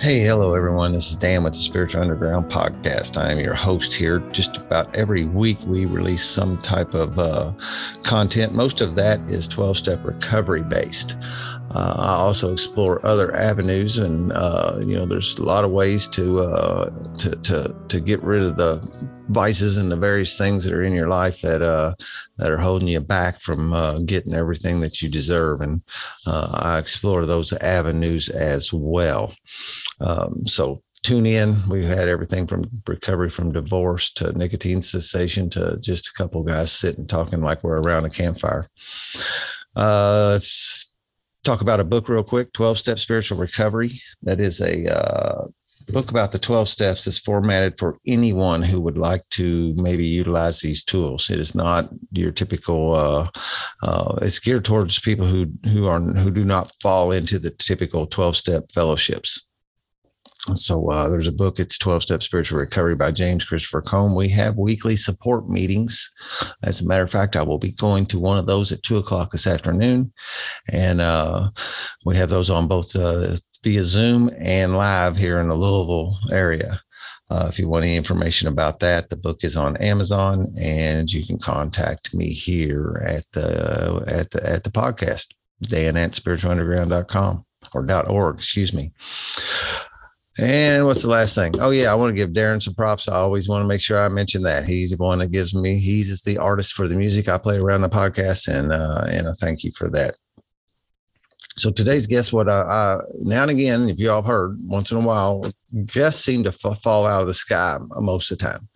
Hey, hello everyone. This is Dan with the Spiritual Underground podcast. I am your host here. Just about every week, we release some type of uh, content. Most of that is 12 step recovery based. Uh, I also explore other avenues, and uh, you know, there's a lot of ways to, uh, to to to get rid of the vices and the various things that are in your life that uh, that are holding you back from uh, getting everything that you deserve. And uh, I explore those avenues as well. Um, so tune in. We've had everything from recovery from divorce to nicotine cessation to just a couple guys sitting talking like we're around a campfire. Uh, let's talk about a book real quick 12 Step Spiritual Recovery. That is a uh, book about the 12 steps that's formatted for anyone who would like to maybe utilize these tools. It is not your typical, uh, uh, it's geared towards people who, who are, who do not fall into the typical 12 step fellowships. So uh, there's a book. It's 12 Step Spiritual Recovery by James Christopher Combe. We have weekly support meetings. As a matter of fact, I will be going to one of those at two o'clock this afternoon, and uh, we have those on both uh, via Zoom and live here in the Louisville area. Uh, if you want any information about that, the book is on Amazon, and you can contact me here at the at the at the podcast, Dan at spiritualunderground.com or dot .org, excuse me. And what's the last thing? Oh yeah, I want to give Darren some props. I always want to make sure I mention that he's the one that gives me. He's the artist for the music I play around the podcast, and uh, and I thank you for that. So today's guest, what I, I, now and again, if you all have heard, once in a while, guests seem to f- fall out of the sky most of the time.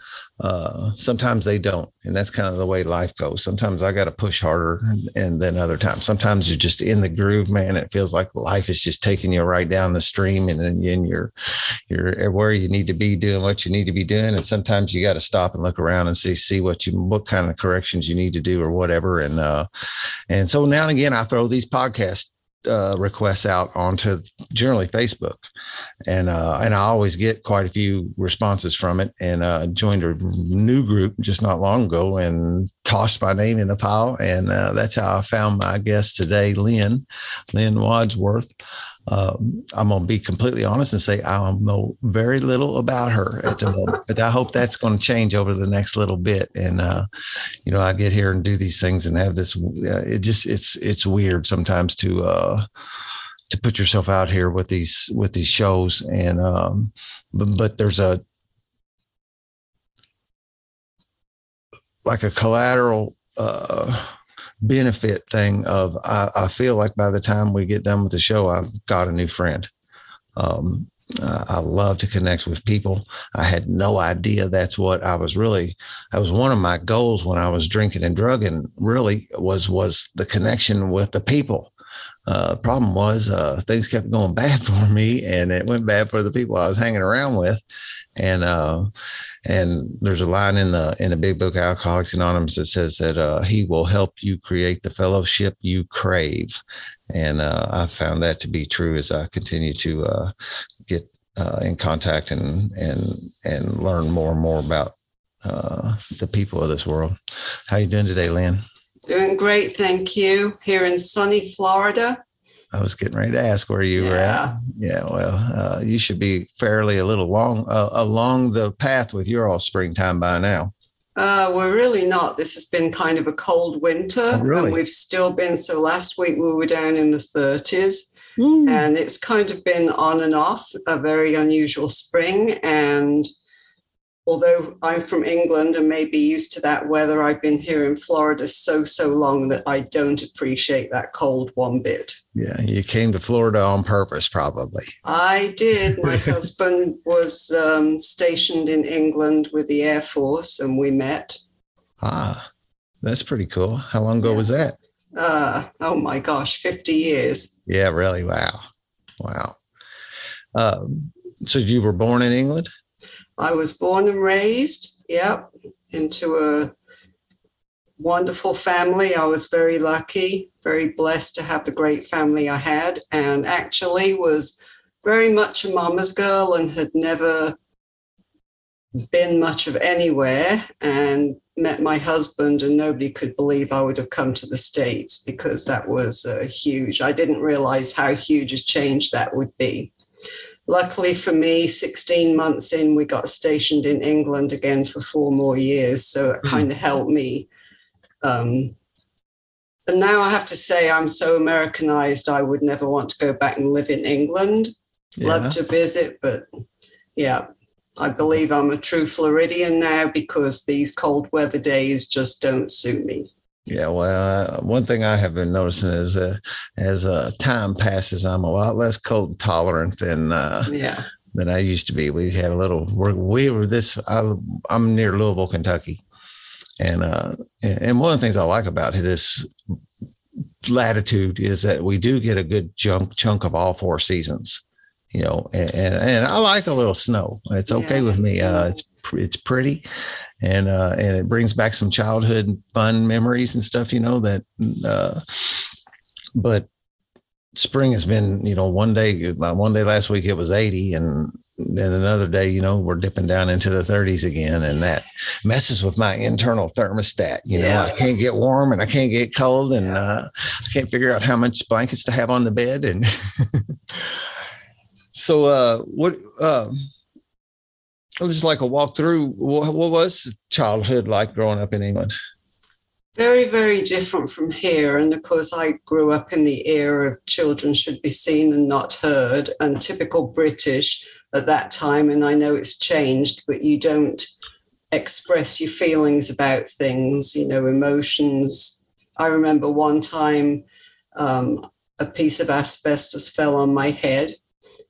Uh, sometimes they don't, and that's kind of the way life goes. Sometimes I got to push harder, and then other times, sometimes you're just in the groove, man. It feels like life is just taking you right down the stream, and then you're you're where you need to be doing what you need to be doing. And sometimes you got to stop and look around and see see what you what kind of corrections you need to do or whatever. And uh, and so now and again, I throw these podcasts uh, requests out onto generally Facebook, and uh, and I always get quite a few responses from it. And uh, joined a new group just not long ago, and tossed my name in the pile, and uh, that's how I found my guest today, Lynne, Lynne Wadsworth uh, I'm going to be completely honest and say I know very little about her at the moment, but I hope that's going to change over the next little bit. And uh, you know, I get here and do these things and have this. Uh, it just it's it's weird sometimes to uh, to put yourself out here with these with these shows, and um, but, but there's a like a collateral. Uh, benefit thing of I, I, feel like by the time we get done with the show, I've got a new friend. Um, I love to connect with people. I had no idea that's what I was really. That was one of my goals when I was drinking and drugging. Really was was the connection with the people. Uh, problem was uh, things kept going bad for me, and it went bad for the people I was hanging around with. And uh, and there's a line in the in the big book Alcoholics Anonymous that says that uh, he will help you create the fellowship you crave, and uh, I found that to be true as I continue to uh, get in contact and and and learn more and more about the people of this world. How you doing today, Lynne? Doing great, thank you. Here in sunny Florida. I was getting ready to ask where you yeah. were at. Yeah, well, uh, you should be fairly a little long uh, along the path with your all springtime by now. Uh, we're really not. This has been kind of a cold winter, oh, really? and we've still been. So last week we were down in the 30s, mm. and it's kind of been on and off. A very unusual spring, and although I'm from England and may be used to that weather, I've been here in Florida so, so long that I don't appreciate that cold one bit. Yeah, you came to Florida on purpose, probably. I did. My husband was um, stationed in England with the Air Force, and we met. Ah, that's pretty cool. How long ago yeah. was that? Uh, oh my gosh, 50 years. Yeah, really? Wow. Wow. Um, so you were born in England? I was born and raised, yep, into a wonderful family. I was very lucky, very blessed to have the great family I had, and actually was very much a mama's girl and had never been much of anywhere and met my husband and nobody could believe I would have come to the States because that was uh, huge. I didn't realize how huge a change that would be. Luckily for me, 16 months in, we got stationed in England again for four more years. So it mm. kind of helped me. Um, and now I have to say, I'm so Americanized, I would never want to go back and live in England. Yeah. Love to visit, but yeah, I believe I'm a true Floridian now because these cold weather days just don't suit me. Yeah, well, uh, one thing I have been noticing is uh, as uh, time passes, I'm a lot less cold tolerant than uh, yeah than I used to be. We had a little we were this. I, am near Louisville, Kentucky, and uh, and one of the things I like about this latitude is that we do get a good chunk chunk of all four seasons. You know, and, and, and I like a little snow. It's okay yeah. with me. Uh, it's it's pretty and uh, and it brings back some childhood fun memories and stuff, you know. That, uh, but spring has been, you know, one day, uh, one day last week it was 80, and then another day, you know, we're dipping down into the 30s again, and that messes with my internal thermostat. You know, yeah. I can't get warm and I can't get cold, and uh, I can't figure out how much blankets to have on the bed, and so uh, what. Uh, just like a walk through. What, was childhood like growing up in England? Very, very different from here. And of course, I grew up in the era of children should be seen and not heard, and typical British at that time. And I know it's changed, but you don't express your feelings about things, you know, emotions. I remember one time um, a piece of asbestos fell on my head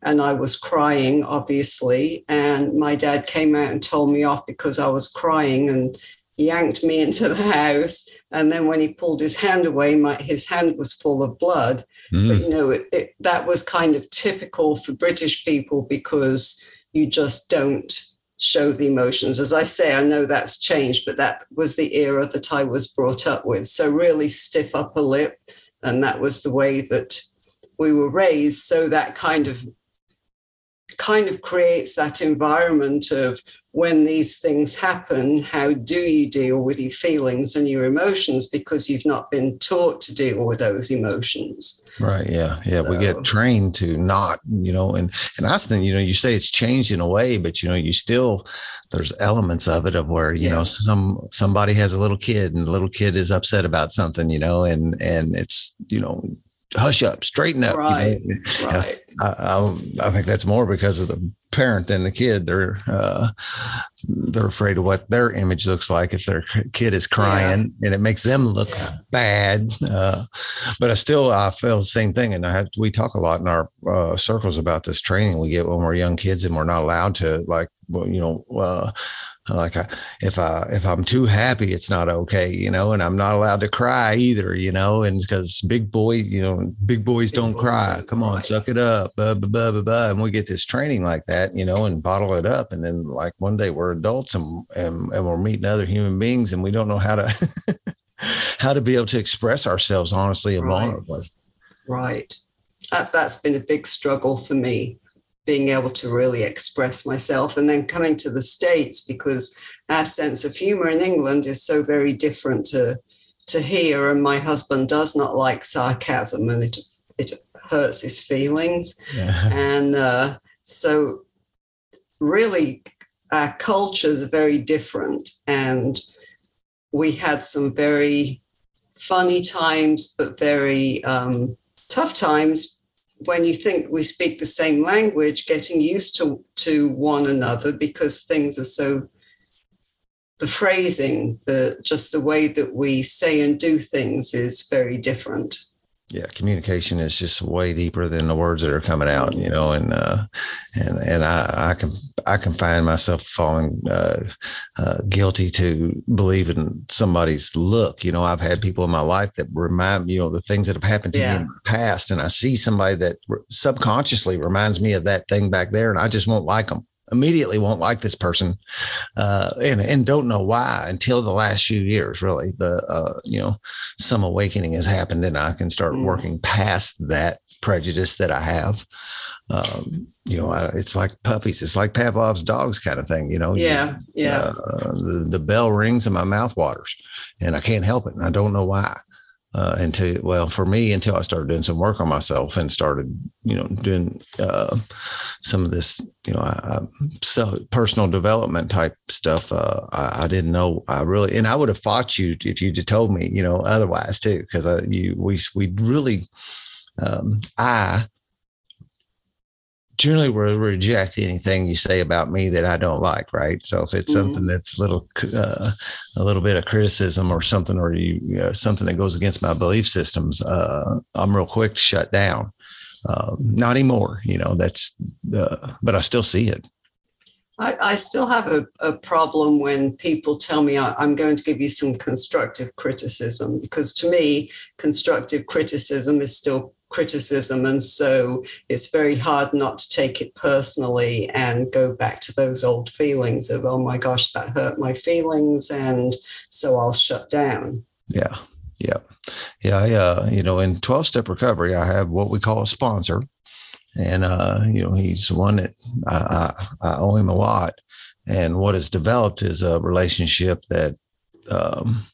and I was crying, obviously. And my dad came out and told me off because I was crying and yanked me into the house. And then when he pulled his hand away, my, his hand was full of blood. Mm. But, you know, it, it, that was kind of typical for British people because you just don't show the emotions. As I say, I know that's changed, but that was the era that I was brought up with. So, really stiff upper lip. And that was the way that we were raised. So, that kind of kind of creates that environment of when these things happen, how do you deal with your feelings and your emotions because you've not been taught to deal with those emotions. Right. Yeah. Yeah. So. We get trained to not, you know, and and I think, you know, you say it's changed in a way, but you know, you still there's elements of it of where, you yeah. know, some somebody has a little kid and the little kid is upset about something, you know, and and it's, you know, hush up, straighten up. Right. You know? Right. I, I, I, think that's more because of the parent than the kid. They're uh, they're afraid of what their image looks like if their kid is crying, yeah. and it makes them look yeah. bad. Uh, but I still I feel the same thing, and I have, we talk a lot in our uh, circles about this training we get when we're young kids, and we're not allowed to like you know uh, like I, if I if I'm too happy, it's not okay, you know, and I'm not allowed to cry either, you know, and because big boy, you know, big boys big don't boys cry. Don't Come cry. on, suck it up, blah, blah, blah, blah, blah. and we get this training like that, you know, and bottle it up, and then like one day we're adults and and, and we're meeting other human beings, and we don't know how to how to be able to express ourselves honestly and right. vulnerably. Right. That, that's been a big struggle for me being able to really express myself and then coming to the states because our sense of humor in england is so very different to to here. And my husband does not like sarcasm and it it hurts his feelings. Yeah. and uh, so really our cultures are very different. And we had some very funny times but very um, tough times when you think we speak the same language, getting used to, to one another because things are so the phrasing, the just the way that we say and do things is very different. Yeah communication is just way deeper than the words that are coming out you know and uh and and i i can i can find myself falling uh, uh, guilty to believing somebody's look you know i've had people in my life that remind me, you know the things that have happened to yeah. me in the past and i see somebody that subconsciously reminds me of that thing back there and i just won't like them immediately won't like this person uh, and, and don't know why until the last few years really the uh, you know some awakening has happened and i can start mm. working past that prejudice that i have. Um, you know I, it's like puppies it's like pavlov's dogs kind of thing you know? Yeah yeah. uh, the, the bell rings and my mouth waters and i can't help it and i don't know why. Uh, until well for me until I started doing some work on myself and started you know doing uh, some of this you know I, I, personal development type stuff. Uh, I, I, didn't know I really and I would have fought you if you'd told me you know otherwise too because you we we really um, I generally will reject anything you say about me that I don't like, right? So if it's mm-hmm. something that's a little, uh, a little bit of criticism or something, or you, uh, something that goes against my belief systems, uh, I'm real quick to shut down. Um, not anymore, you know. That's, but I still see it. I, I still have a, a, problem when people tell me I, I'm going to give you some constructive criticism because to me, constructive criticism is still criticism. And so it's very hard not to take it personally and go back to those old feelings of, oh my gosh, that hurt my feelings. And so I'll shut down. Yeah. Yeah. Yeah. I, uh, you know, in 12 step recovery, I have what we call a sponsor. And, uh, you know, he's one that I, I, I owe him a lot. And what has developed is a relationship that, um,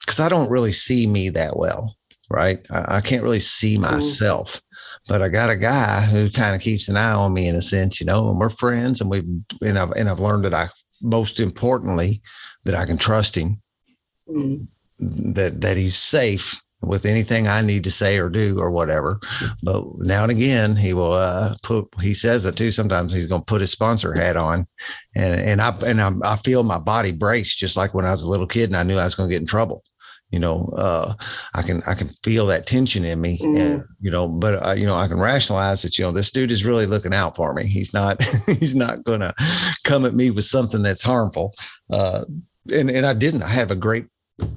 because I don't really see me that well right? I, I can't really see mm-hmm. myself, but I got a guy who kind of keeps an eye on me in a sense, you know, and we're friends and we've, and I've, and I've learned that I, most importantly, that I can trust him, mm-hmm. that, that he's safe with anything I need to say or do or whatever. But now and again, he will uh, put. He says it too. Sometimes he's going to put his sponsor hat on, and and I and I, I feel my body brace just like when I was a little kid and I knew I was going to get in trouble you know uh, i can i can feel that tension in me mm. and, you know but uh, you know i can rationalize that you know this dude is really looking out for me. He's not he's not gonna come at me with something that's harmful. Uh, and and i didn't. I have a great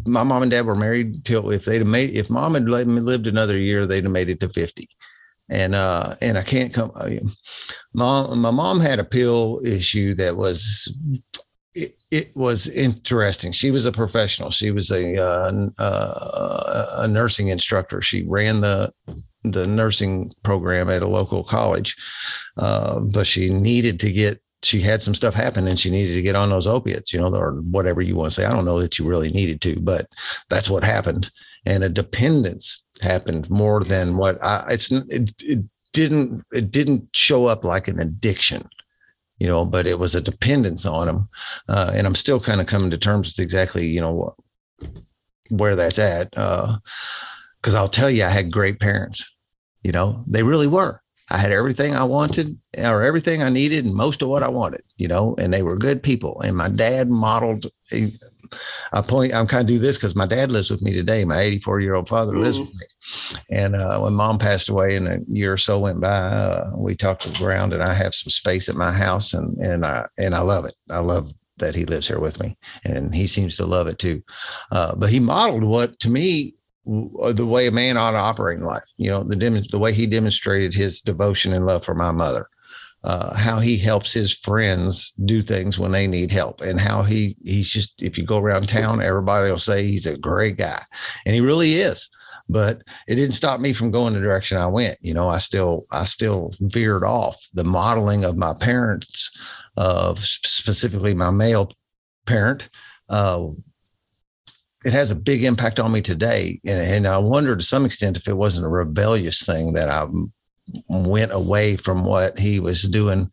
my mom and dad were married till if they'd have made if mom had lived another year they'd have made it to 50 and uh and i can't come uh, mom my mom had a pill issue that was it, it, was interesting. She was a professional. She was a uh, uh, a nursing instructor. She ran the the nursing program at a local college, uh, but she needed to get. She had some stuff happen, and she needed to get on those opiates, you know, or whatever you want to say. I don't know that you really needed to, but that's what happened, and a dependence happened more than what I. It's it, it didn't it didn't show up like an addiction you know, but it was a dependence on them. Uh, and I'm still kind of coming to terms with exactly, you know, where that's at. Uh, cause I'll tell you, I had great parents, you know, they really were. I had everything I wanted or everything I needed and most of what I wanted, you know, and they were good people. And my dad modeled I point, I'm kind of do this because my dad lives with me today. My 84 year old father mm-hmm. lives with me. And uh, when mom passed away and a year or so went by, uh, we talked the ground. and I have some space at my house and, and I, and I love it. I love that he lives here with me and he seems to love it too. Uh, but he modeled what to me the way a man ought to operate in life. You know, the the way he demonstrated his devotion and love for my mother, uh, how he helps his friends do things when they need help, and how he he's just if you go around town, everybody will say he's a great guy, and he really is. But it didn't stop me from going the direction I went. You know, I still I still veered off the modeling of my parents, of specifically my male parent. Uh, it has a big impact on me today. And, and I wonder to some extent if it wasn't a rebellious thing that I went away from what he was doing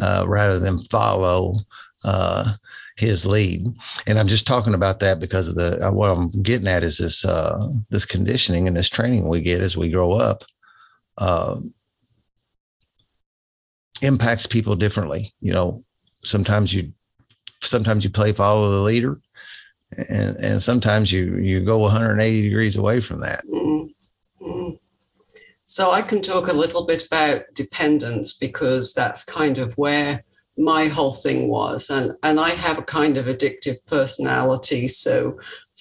uh, rather than follow uh, his lead. And I'm just talking about that because of the uh, what I'm getting at is this uh, this conditioning and this training we get as we grow up uh, impacts people differently. You know, sometimes you sometimes you play follow the leader and and sometimes you you go 180 degrees away from that mm-hmm. So i can talk a little bit about dependence because that's kind of where my whole thing was. And and i have a kind of addictive personality. So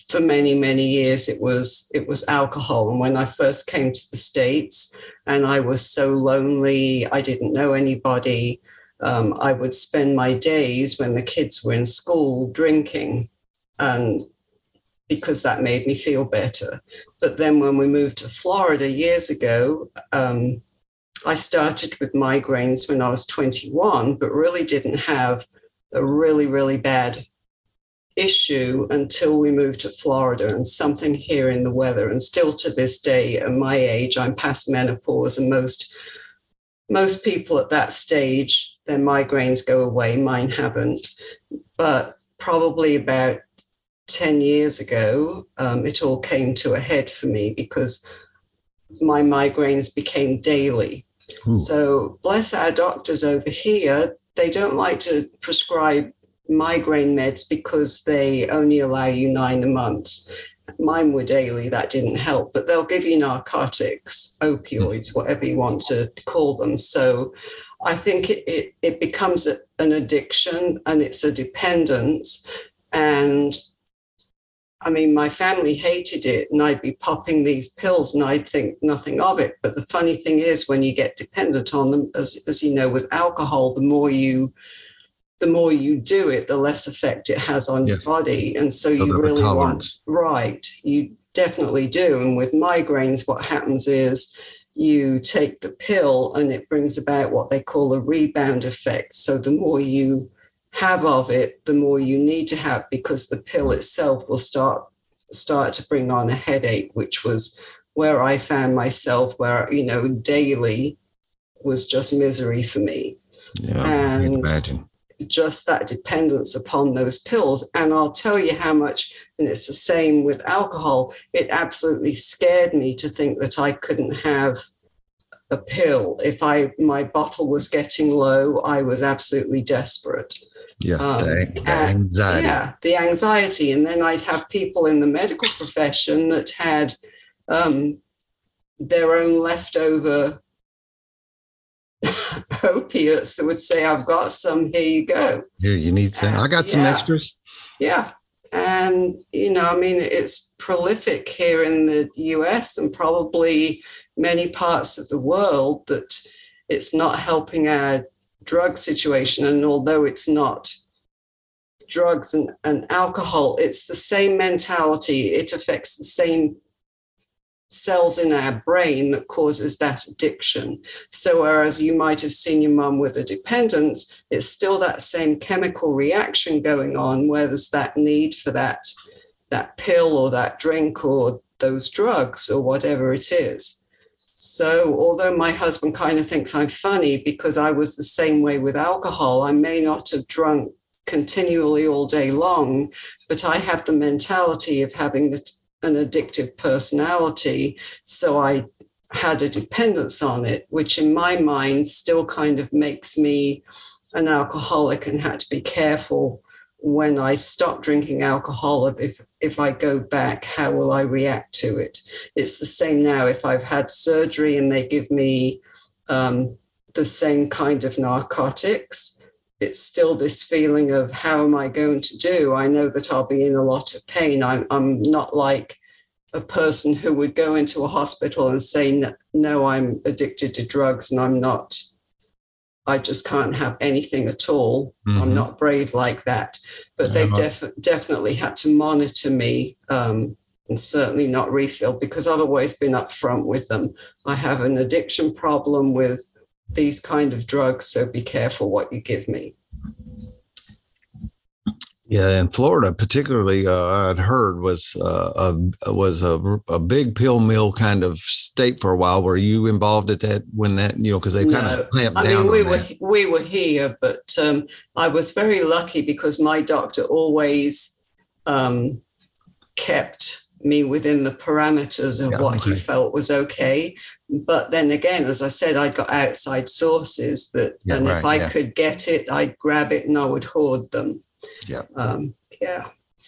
for many many years it was it was alcohol. And when i first came to the states and i was so lonely i didn't know anybody um, i would spend my days when the kids were in school drinking. And because that made me feel better. But then when we moved to Florida years ago, um, I started with migraines when I was 21, but really didn't have a really, really bad issue until we moved to Florida and something here in the weather. And still to this day, at my age, I'm past menopause, and most most people at that stage, their migraines go away. Mine haven't. But probably about 10 years ago, um, it all came to a head for me because my migraines became daily. Ooh. So, bless our doctors over here, they don't like to prescribe migraine meds because they only allow you nine a month. Mine were daily, that didn't help, but they'll give you narcotics, opioids, whatever you want to call them. So I think it, it, it becomes a, an addiction and it's a dependence. And I mean, my family hated it, and I'd be popping these pills, and I'd think nothing of it. But the funny thing is, when you get dependent on them, as, as you know, with alcohol, the more you the more you do it, the less effect it has on yeah. your body. And so, so you really want, right, you definitely do. And with migraines, what happens is you take the pill and it brings about what they call a rebound effect. So the more you have of it, the more you need to have because the pill itself will start start to bring on a headache, which was where I found myself, where you know daily was just misery for me. Yeah, and imagine just that dependence upon those pills. And I'll tell you how much, and it's the same with alcohol, it absolutely scared me to think that I couldn't have a pill. If I my bottle was getting low, I was absolutely desperate. Yeah, um, the, the anxiety. Yeah, the anxiety. And then I'd have people in the medical profession that had um, their own leftover opiates that would say, I've got some, here you go. Here, you need some. I got some yeah. extras. Yeah. And, you know, I mean, it's prolific here in the US and probably many parts of the world that it's not helping our drug situation. And although it's not drugs and, and alcohol, it's the same mentality. It affects the same cells in our brain that causes that addiction. So, whereas you might have seen your mum with a dependence, it's still that same chemical reaction going on where there's that need for that, that pill or that drink or those drugs or whatever it is. So, although my husband kind of thinks I'm funny because I was the same way with alcohol, I may not have drunk continually all day long, but I have the mentality of having the an addictive personality. So I had a dependence on it, which in my mind still kind of makes me an alcoholic and had to be careful when I stop drinking alcohol if if I go back, how will I react to it? It's the same now. If I've had surgery and they give me um, the same kind of narcotics, it's still this feeling of how am I going to do? I know that I'll be in a lot of pain. I'm, I'm not like a person who would go into a hospital and say, no, I'm addicted to drugs and I'm not, I just can't have anything at all. Mm-hmm. I'm not brave like that. But they def- definitely had to monitor me um, and certainly not refill because I've always been upfront with them. I have an addiction problem with these kind of drugs, so be careful what you give me. Yeah, in Florida, particularly, uh, I'd heard was uh, a was a, a big pill mill kind of state for a while. Were you involved at that when that you know because they kind no. of clamped I down? mean, we were that. we were here, but um, I was very lucky because my doctor always um, kept me within the parameters of yeah, what okay. he felt was okay. But then again, as I said, I got outside sources that, yeah, and right, if I yeah. could get it, I'd grab it and I would hoard them. Yeah. Um, yeah.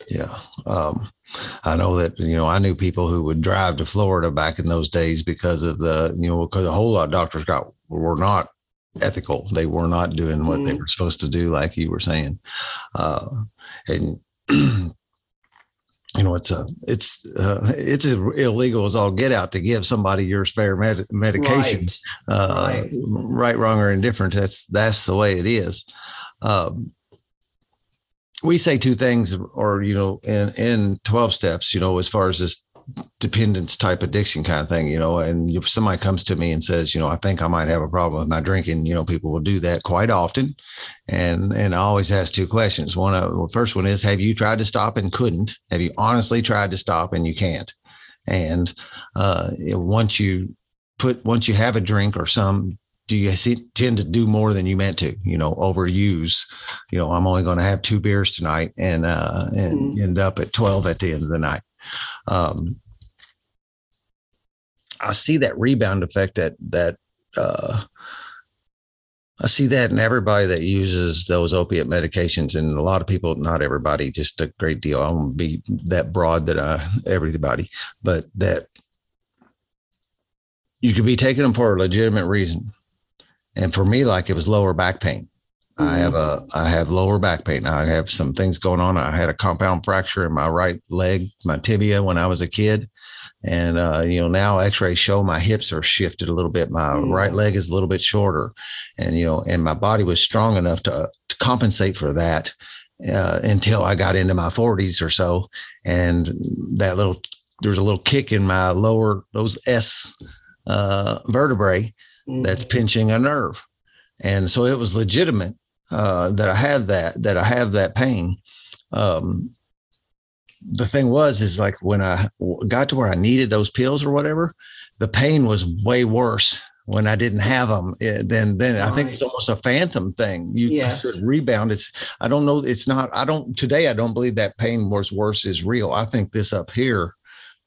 Yeah. Um, I know that, you know, I knew people who would drive to Florida back in those days because of the, you know, because a whole lot of doctors got, were not ethical. They were not doing what mm. they were supposed to do, like you were saying. Uh, and you know, it's a, it's, uh, it's as illegal as all get out to give somebody your spare med- medication, right. Uh, right. right. wrong, or indifferent. That's that's the way it is. Um, we say two things, or you know, in in twelve steps, you know, as far as this dependence type addiction kind of thing, you know. And if somebody comes to me and says, you know, I think I might have a problem with my drinking, you know, people will do that quite often. And and I always ask two questions. One of the first one is, have you tried to stop and couldn't? Have you honestly tried to stop and you can't? And uh, once you put once you have a drink or some do you tend to do more than you meant to you know overuse you know i'm only going to have two beers tonight and uh and mm. end up at 12 at the end of the night um I see that rebound effect that that uh, I see that in everybody that uses those opiate medications, and a lot of people, not everybody, just a great deal. I won't be that broad that I everybody, but that you could be taking them for a legitimate reason. And for me, like it was lower back pain. Mm-hmm. I have a I have lower back pain. I have some things going on. I had a compound fracture in my right leg, my tibia when I was a kid. And uh, you know, now x-rays show my hips are shifted a little bit. My mm. right leg is a little bit shorter. And you know, and my body was strong enough to, to compensate for that uh, until I got into my 40s or so. And that little there's a little kick in my lower those S uh, vertebrae. That's pinching a nerve. And so it was legitimate uh, that I have that, that I have that pain. Um, the thing was, is like when I got to where I needed those pills or whatever, the pain was way worse when I didn't have them. Eh, then, then right. I think it's almost a phantom thing. You yes. rebound. It's, I don't know. It's not, I don't, today, I don't believe that pain was worse is real. I think this up here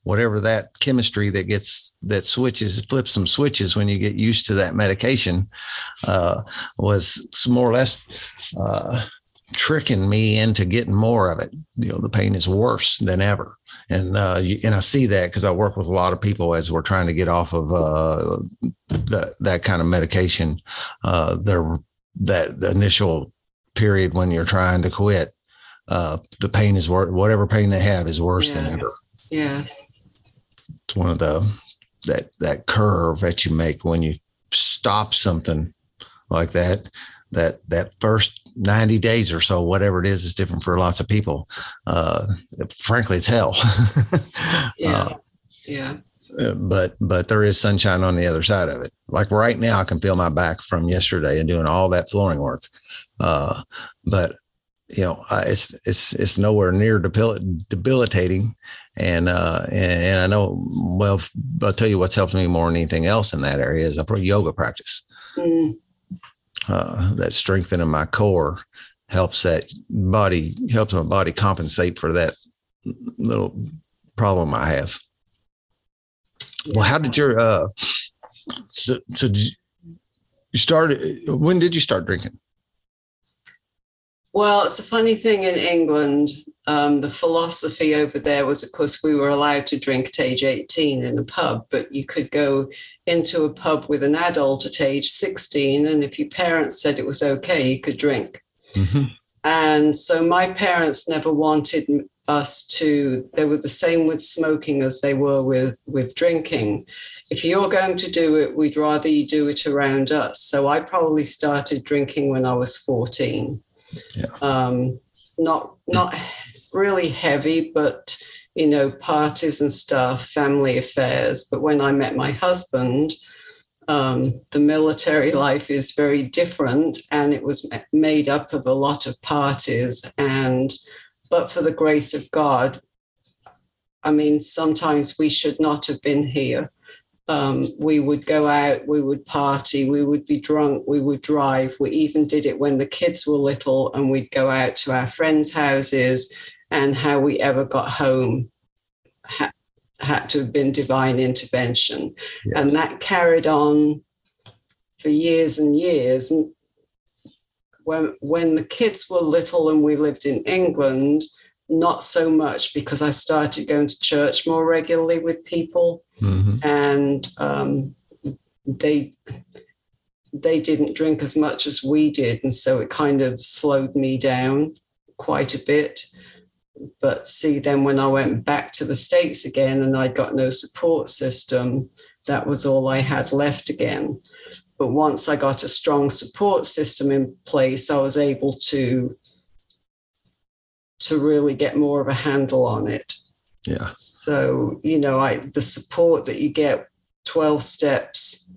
whatever that chemistry that gets that switches flips some switches when you get used to that medication uh, was more or less uh, tricking me into getting more of it. You know, the pain is worse than ever, and uh, and I see that because I work with a lot of people as we're trying to get off of uh, the, that kind of medication. Uh, their that the initial period when you're trying to quit, uh, the pain is worse. Whatever pain they have is worse yes. than ever. Yes it's one of the that that curve that you make when you stop something like that that that first 90 days or so whatever it is is different for lots of people. Uh frankly it's hell. Yeah. Uh, yeah. but but there is sunshine on the other side of it. Like right now i can feel my back from yesterday and doing all that flooring work. Uh but you know, uh, it's it's it's nowhere near debil- debilitating, and uh, and, and I know. Well, I'll tell you what's helped me more than anything else in that area is a yoga practice. Mm. Uh, that strengthening my core helps that body helps my body compensate for that little problem I have. Well, how did your uh, so, so you started? When did you start drinking? Well, it's a funny thing in England. Um, the philosophy over there was, of course, we were allowed to drink at age 18 in a pub, but you could go into a pub with an adult at age 16. And if your parents said it was okay, you could drink. Mm-hmm. And so my parents never wanted us to, they were the same with smoking as they were with, with drinking. If you're going to do it, we'd rather you do it around us. So I probably started drinking when I was 14. Um, not not really heavy, but you know, parties and stuff, family affairs. But when I met my husband, um, the military life is very different, and it was made up of a lot of parties. And but for the grace of God, I mean, sometimes we should not have been here um, we would go out, we would party, we would be drunk, we would drive. We even did it when the kids were little, and we'd go out to our friends' houses. And how we ever got home ha- had to have been divine intervention. Yeah. And that carried on for years and years. And when, when the kids were little and we lived in England, not so much because I started going to church more regularly with people, mm-hmm. and um, they they didn't drink as much as we did, and so it kind of slowed me down quite a bit. But see, then when I went back to the states again, and I got no support system, that was all I had left again. But once I got a strong support system in place, I was able to to really get more of a handle on it. Yeah. So, you know, I the support that you get 12 steps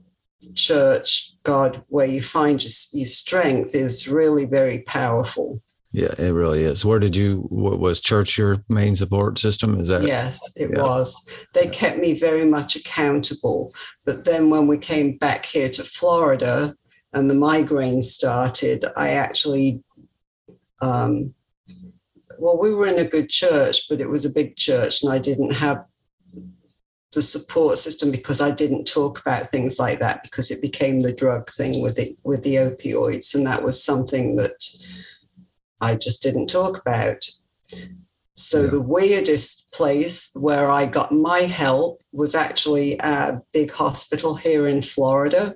church god where you find your, your strength is really very powerful Yeah, it really is. Where did you? What was church your main support system? Is that? yes it yeah. was they kept me very much accountable but then when we came back here to florida and the migraine started i actually um, well we were in a good church but it was a big church and i didn't have the support system because i didn't talk about things like that because it became the drug thing with it with the opioids and that was something that i just didn't talk about so Yeah. the weirdest place where I got my help was actually a big hospital here in Florida.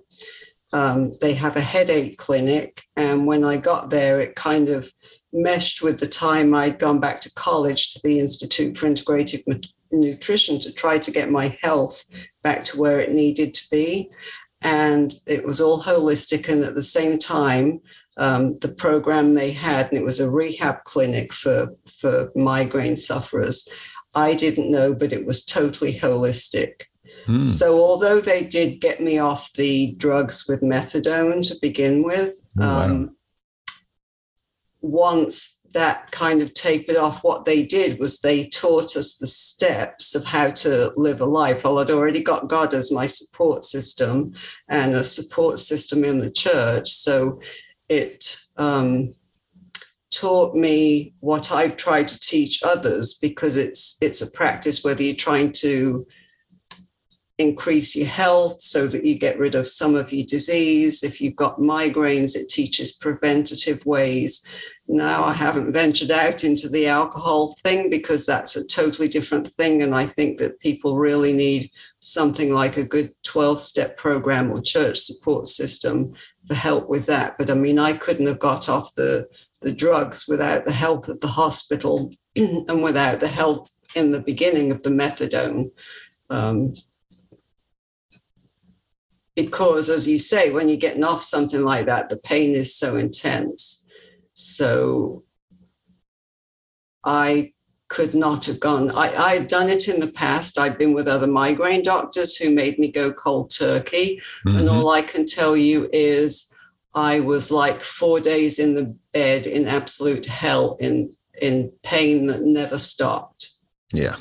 Um, they have a headache clinic, and when I got there, it kind of meshed with the time I'd gone back to college to the Institute for Integrative Nutrition to try to get my health back to where it needed to be. And it was all holistic, and at the same time, um, the program they had, and it was a rehab clinic for, for migraine sufferers. I didn't know, but it was totally holistic. Hmm. So, although they did get me off the drugs with methadone to begin with, Oh, wow. um, once that kind of tapered off, what they did was they taught us the steps of how to live a life. Well, I'd already got God as my support system and a support system in the church. So, it um, taught me what I've tried to teach others because it's it's a practice whether you're trying to increase your health so that you get rid of some of your disease. If you've got migraines, it teaches preventative ways. Now I haven't ventured out into the alcohol thing because that's a totally different thing. And I think that people really need something like a good 12 step program or church support system for help with that. But I mean, I couldn't have got off the, the drugs without the help of the hospital and without the help in the beginning of the methadone. Um, because, as you say, when you're getting off something like that, the pain is so intense. So I could not have gone. I, I had done it in the past. I'd been with other migraine doctors who made me go cold turkey. And Mhm. all I can tell you is I was like four days in the bed in absolute hell in in pain that never stopped. Yeah.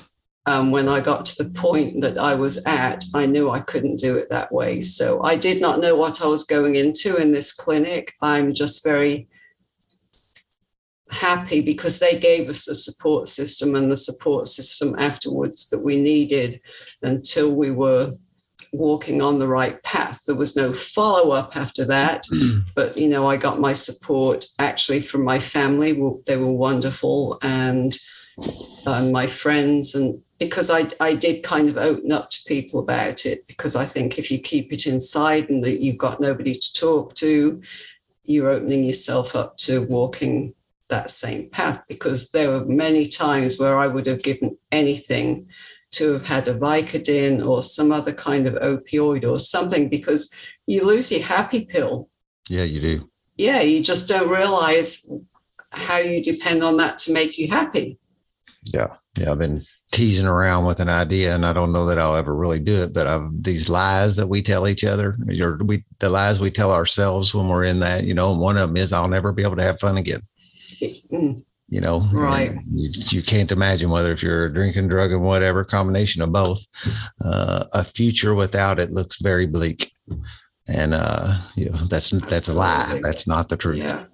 Um, when I got to the point that I was at, I knew I couldn't do it that way. So I did not know what I was going into in this clinic. I'm just very happy because they gave us the support system and the support system afterwards that we needed until we were walking on the right path. There was no follow up after that, but you know, I got my support actually from my family. They were wonderful, and uh, my friends, and because I I did kind of open up to people about it because I think if you keep it inside and that you've got nobody to talk to, you're opening yourself up to walking that same path because there were many times where I would have given anything to have had a Vicodin or some other kind of opioid or something because you lose your happy pill. Yeah, you do. Yeah, you just don't realize how you depend on that to make you happy. Yeah, Yeah. I've been teasing around with an idea, and I don't know that I'll ever really do it. But I've, these lies that we tell each other, or we the lies we tell ourselves when we're in that, you know, one of them is I'll never be able to have fun again. You know, Right. You, you can't imagine whether if you're drinking, drug, and whatever combination of both, uh, a future without it looks very bleak. And uh, you know, that's that's a lie. That's not the truth. Yeah.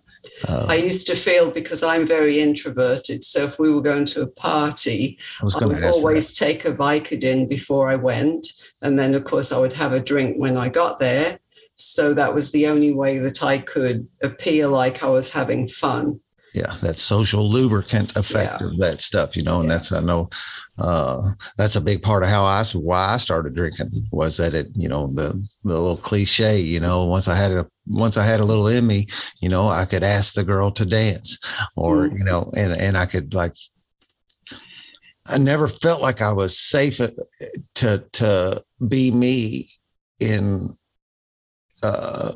Uh, I used to feel because I'm very introverted. So if we were going to a party, I I would ask that. always take a Vicodin before I went. And then, of course, I would have a drink when I got there. So that was the only way that I could appear like I was having fun. Yeah that social lubricant effect Yeah. of that stuff you know and Yeah. that's i know uh that's a big part of how i why i started drinking was that it you know the the little cliche you know once i had a once i had a little in me you know i could ask the girl to dance or Mm. you know and and i could like i never felt like i was safe uh, to to be me in uh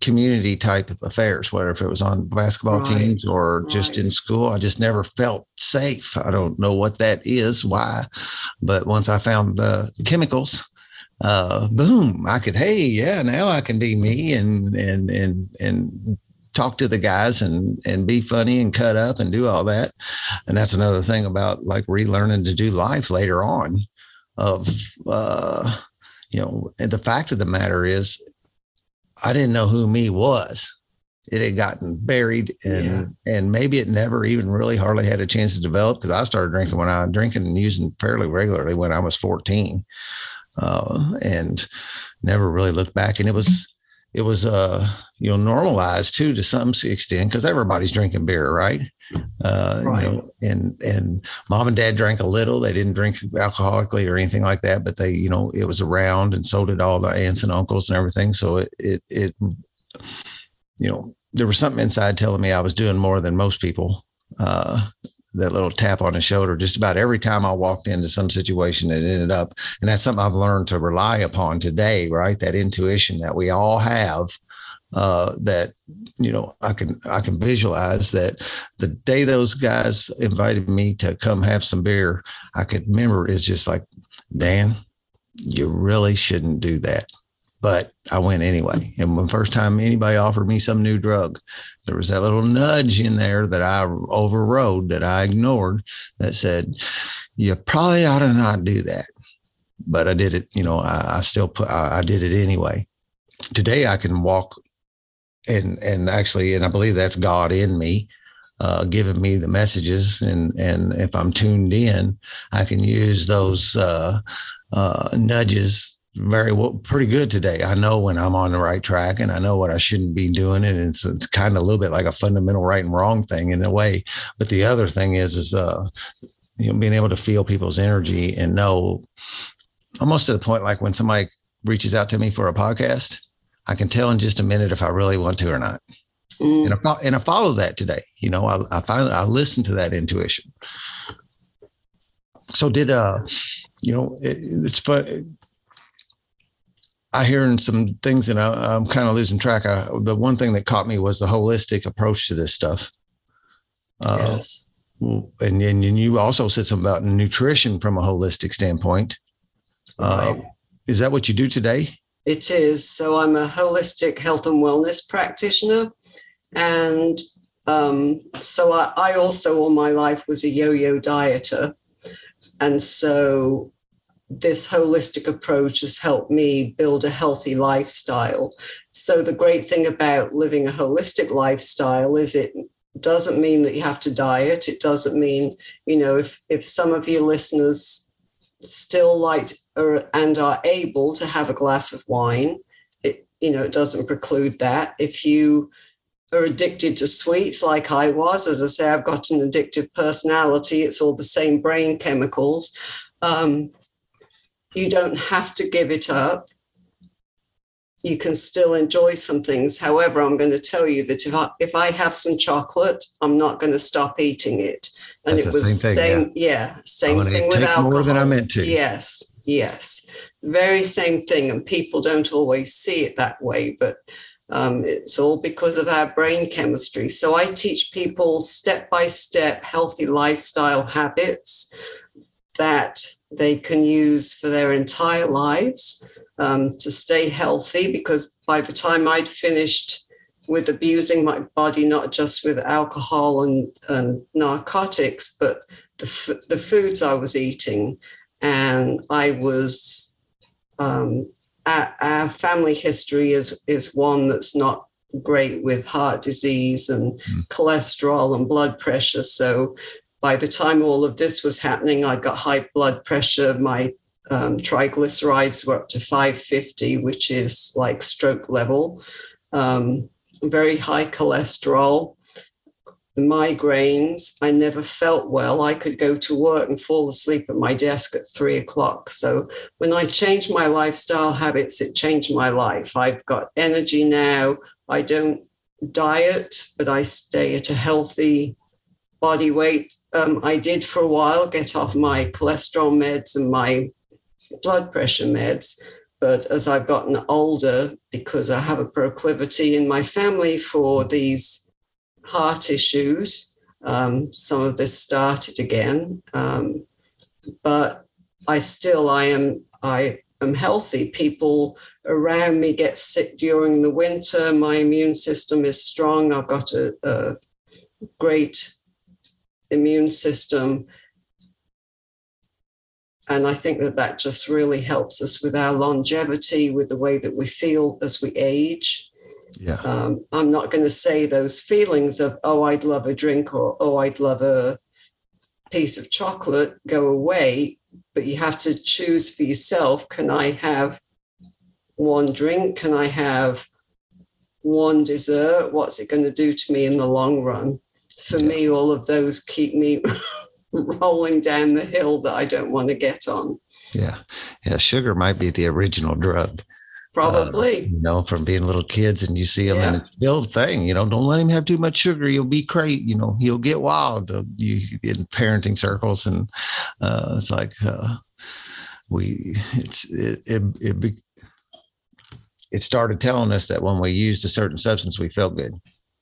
community type of affairs, whether if it was on basketball Right. teams or just in school. I just never felt safe. I don't know what that is, why, but once I found the chemicals, uh, boom, I could, hey, yeah, now I can be me and and and and talk to the guys and and be funny and cut up and do all that. And that's another thing about like relearning to do life later on. Of uh, you know, and the fact of the matter is, I didn't know who me was. It had gotten buried, and and maybe it never even really hardly had a chance to develop because I started drinking when I was drinking and using fairly regularly when I was fourteen, uh, and never really looked back. And it was it was uh you know normalized too to some extent because everybody's drinking beer, right? Uh, Right. You know, and and mom and dad drank a little. They didn't drink alcoholically or anything like that, but they, you know, it was around, and so did all the aunts and uncles and everything. So it, it, it, you know, there was something inside telling me I was doing more than most people. Uh, that little tap on the shoulder, just about every time I walked into some situation, it ended up, and that's something I've learned to rely upon today, right? That intuition that we all have. Uh, that you know, I can I can visualize that the day those guys invited me to come have some beer, I could remember it's just like, Dan, you really shouldn't do that. But I went anyway. And when first time anybody offered me some new drug, there was that little nudge in there that I overrode, that I ignored, that said, you probably ought to not do that. But I did it, you know, I, I still put, I, I did it anyway. Today I can walk and, and actually, and I believe that's God in me, uh, giving me the messages. And, and if I'm tuned in, I can use those, uh, uh, nudges very well, pretty good today. I know when I'm on the right track and I know what I shouldn't be doing. And it's, it's kind of a little bit like a fundamental right and wrong thing in a way. But the other thing is, is, uh, you know, being able to feel people's energy and know almost to the point, like when somebody reaches out to me for a podcast, I can tell in just a minute if I really want to or not. Mm. And I, and I follow that today. You know, I, I finally, I listen to that intuition. So did, uh, you know, it, it's fun. I hearing some things and I, I'm kind of losing track. I, the one thing that caught me was the holistic approach to this stuff. Uh, yes. and, and and you also said something about nutrition from a holistic standpoint. Uh, Right. Is that what you do today? It is. So I'm a holistic health and wellness practitioner. And um, so I, I also, all my life, was a yo yo dieter. And so this holistic approach has helped me build a healthy lifestyle. So the great thing about living a holistic lifestyle is it doesn't mean that you have to diet. It doesn't mean, you know, if if some of your listeners still like or, and are able to have a glass of wine, it you know, it doesn't preclude that. If you are addicted to sweets like I was, as I say, I've got an addictive personality. It's all the same brain chemicals. Um, you don't have to give it up. You can still enjoy some things. However, I'm going to tell you that if I if I have some chocolate, I'm not going to stop eating it. And That's it the was same thing, same, yeah, same I'm gonna thing with take alcohol. more than I meant to. Yes, yes, very same thing, and people don't always see it that way, but um, it's all because of our brain chemistry. So I teach people step by step healthy lifestyle habits that they can use for their entire lives um, to stay healthy. Because by the time I'd finished with abusing my body, not just with alcohol and, and narcotics, but the, f- the foods I was eating, and I was um, our, our family history is is one that's not great with heart disease and Mm. cholesterol and blood pressure. So by the time all of this was happening, I got high blood pressure. My um, triglycerides were up to 550, which is like stroke level. Um, very high cholesterol. The migraines, I never felt well. I could go to work and fall asleep at my desk at three o'clock. So when I changed my lifestyle habits, it changed my life. I've got energy now. I don't diet, but I stay at a healthy body weight. Um, I did for a while get off my cholesterol meds and my blood pressure meds. but as I've gotten older, because I have a proclivity in my family for these heart issues, um, some of this started again. Um, but I still, I am, I am healthy. People around me get sick during the winter. My immune system is strong. I've got a, a great immune system and I think that that just really helps us with our longevity, with the way that we feel as we age. Yeah. Um, I'm not going to say those feelings of, oh, I'd love a drink or, oh, I'd love a piece of chocolate go away, but you have to choose for yourself. Can I have one drink? Can I have one dessert? What's it going to do to me in the long run? For me, all of those keep me rolling down the hill that I don't want to get on. Yeah. Yeah. Sugar might be the original drug. Probably. Uh, you know, from being little kids and you see them yeah. and it's the old thing, you know, don't let him have too much sugar. He'll be great. You know, he'll get wild uh, you in parenting circles. And uh, it's like, uh, we, it's, it, it, it, it started telling us that when we used a certain substance, we felt good.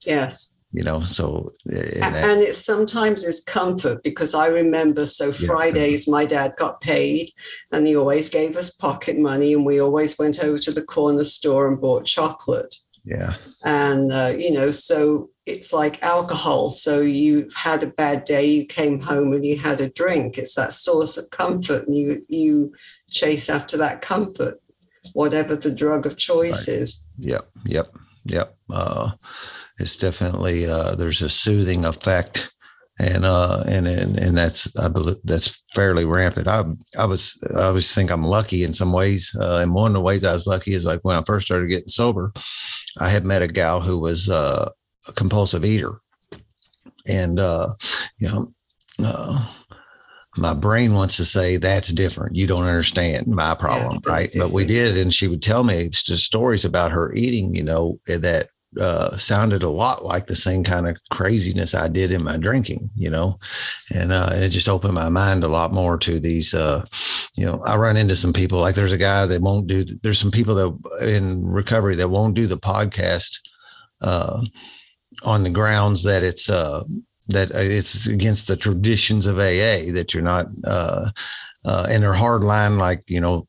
Yes you know so and, and it sometimes is comfort because i remember so fridays my dad got paid and he always gave us pocket money and we always went over to the corner store and bought chocolate. Yeah. And uh, you know so it's like alcohol. So you had a bad day you came home and you had a drink. It's that source of comfort and you you chase after that comfort whatever the drug of choice right. is. Yep yep yep. Uh it's definitely uh, there's a soothing effect and uh and and, and that's I believe that's fairly rampant. I I was I always think I'm lucky in some ways, uh, and one of the ways I was lucky is like when I first started getting sober, I had met a gal who was uh, a compulsive eater, and uh, you know. Uh, my brain wants to say that's different. You don't understand my problem, yeah, right? But we did, and she would tell me just stories about her eating. You know that uh, sounded a lot like the same kind of craziness I did in my drinking, you know, and, uh, it just opened my mind a lot more to these. Uh, you know, I run into some people like there's a guy that won't do. There's some people that in recovery that won't do the podcast uh, on the grounds that it's uh, that it's against the traditions of AA that you're not. And they're hard line like you know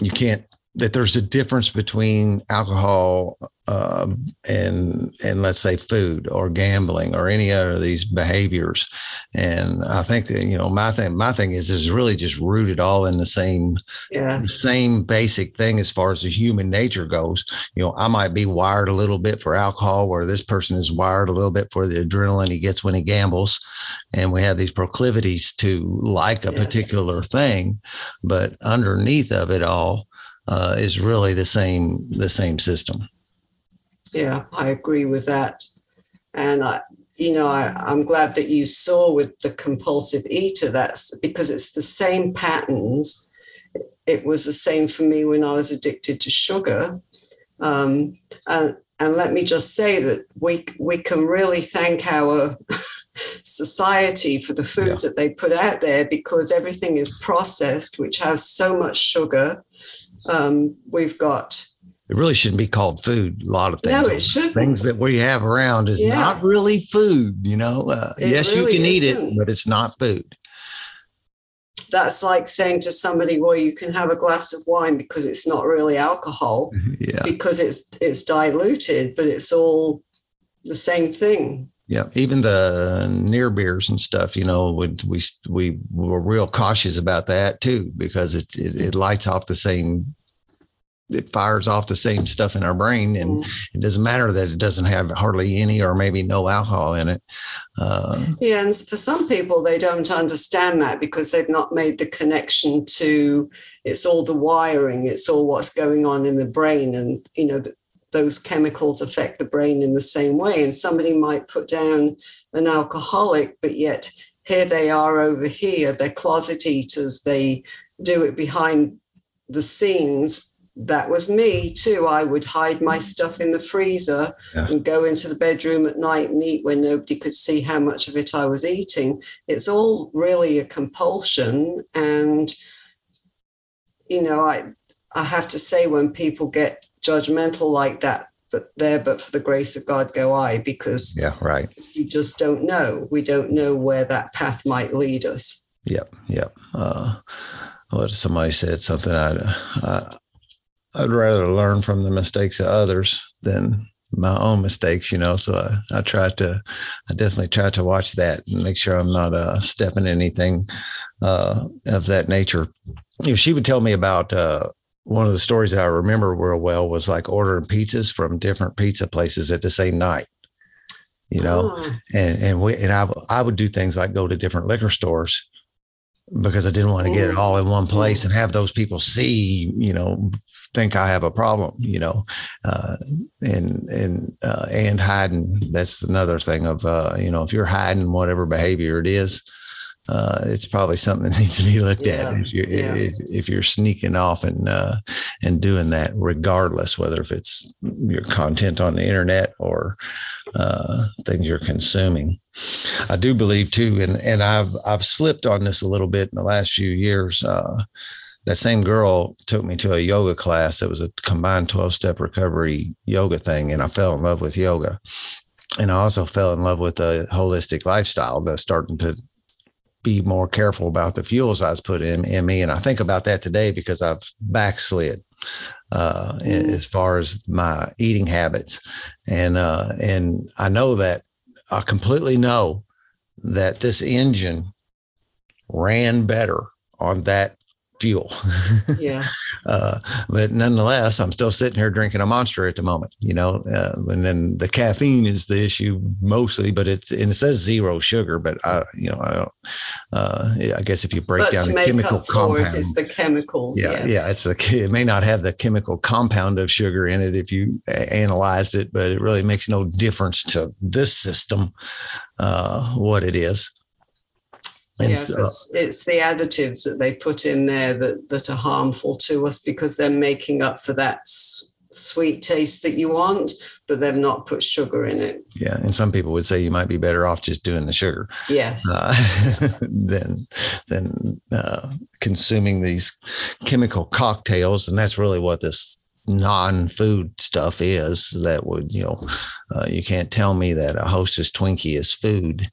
you can't that there's a difference between alcohol uh, and and let's say food or gambling or any other of these behaviors and i think that you know my thing my thing is is really just rooted all in the same yeah. the same basic thing as far as the human nature goes you know i might be wired a little bit for alcohol where this person is wired a little bit for the adrenaline he gets when he gambles and we have these proclivities to like a yes. particular thing but underneath of it all uh, is really the same the same system. Yeah, I agree with that, and I, you know, I, I'm glad that you saw with the compulsive eater. That's because it's the same patterns. It was the same for me when I was addicted to sugar, um, and and let me just say that we we can really thank our society for the food yeah. that they put out there because everything is processed, which has so much sugar um, we've got. It really shouldn't be called food. A lot of things. No, it should. Things that we have around is yeah. not really food. You know, uh, yes, really you can isn't. eat it, but it's not food. That's like saying to somebody, "Well, you can have a glass of wine because it's not really alcohol, yeah. because it's it's diluted, but it's all the same thing." Yeah, even the near beers and stuff, you know, we we we were real cautious about that too because it it, it lights off the same it fires off the same stuff in our brain and mm. it doesn't matter that it doesn't have hardly any or maybe no alcohol in it uh, yeah and for some people they don't understand that because they've not made the connection to it's all the wiring it's all what's going on in the brain and you know those chemicals affect the brain in the same way. And somebody might put down an alcoholic, but yet here they are over here. They're closet eaters. They do it behind the scenes. That was me too. I would hide my stuff in the freezer yeah. and go into the bedroom at night and eat when nobody could see how much of it I was eating. It's all really a compulsion. And, you know, I, I have to say, when people get judgmental like that, but there, but for the grace of God go I, because yeah, right. You just don't know. We don't know where that path might lead us. Yep, yep. Uh, what somebody said something I'd I, I'd rather learn from the mistakes of others than my own mistakes, you know. So I, I try to, I definitely try to watch that and make sure I'm not uh, stepping anything uh, of that nature. You know, she would tell me about uh, one of the stories that I remember real well was like ordering pizzas from different pizza places at the same night. You know, oh. and and we and I I would do things like go to different liquor stores because I didn't want to get it all in one place and have those people see, you know, think I have a problem, you know, uh, and and uh, and hiding. That's another thing of uh, you know, if you're hiding whatever behavior it is, uh, it's probably something that needs to be looked yeah. at if you're, yeah. if, if, you're sneaking off and uh, and doing that, regardless whether if it's your content on the internet or uh, things you're consuming. I do believe too, and and I've I've slipped on this a little bit in the last few years. Uh, that same girl took me to a yoga class. It was a combined 12 step recovery yoga thing, and I fell in love with yoga. And I also fell in love with a holistic lifestyle that's starting to be more careful about the fuels I was put in, in me. And I think about that today because I've backslid uh, mm. as far as my eating habits. And, uh, and I know that I completely know that this engine ran better on that fuel. Yeah. uh, but nonetheless, I'm still sitting here drinking a monster at the moment, you know, uh, and then the caffeine is the issue mostly, but it's, and it says zero sugar, but I, you know, I don't, uh, I guess if you break but down the chemical compound, it's the chemicals. Yeah. Yes. Yeah. It's the, it may not have the chemical compound of sugar in it if you analyzed it, but it really makes no difference to this system, uh, what it is. And yeah, so, it's the additives that they put in there that, that are harmful to us because they're making up for that sweet taste that you want, but they've not put sugar in it. Yeah, and some people would say you might be better off just doing the sugar. Yes. Uh, than than uh, consuming these chemical cocktails, and that's really what this non-food stuff is that would you know uh, you can't tell me that a hostess twinkie is food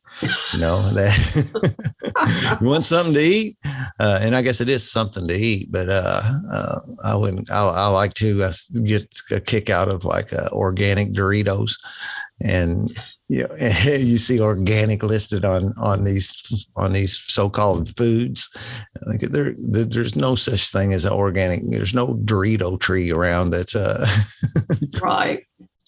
you know that you want something to eat uh, and i guess it is something to eat but uh, uh i wouldn't I, I, like to uh, get a kick out of like uh, organic doritos and you know, you see organic listed on on these on these so-called foods. Like there, there's no such thing as an organic. There's no Dorito tree around that's uh right.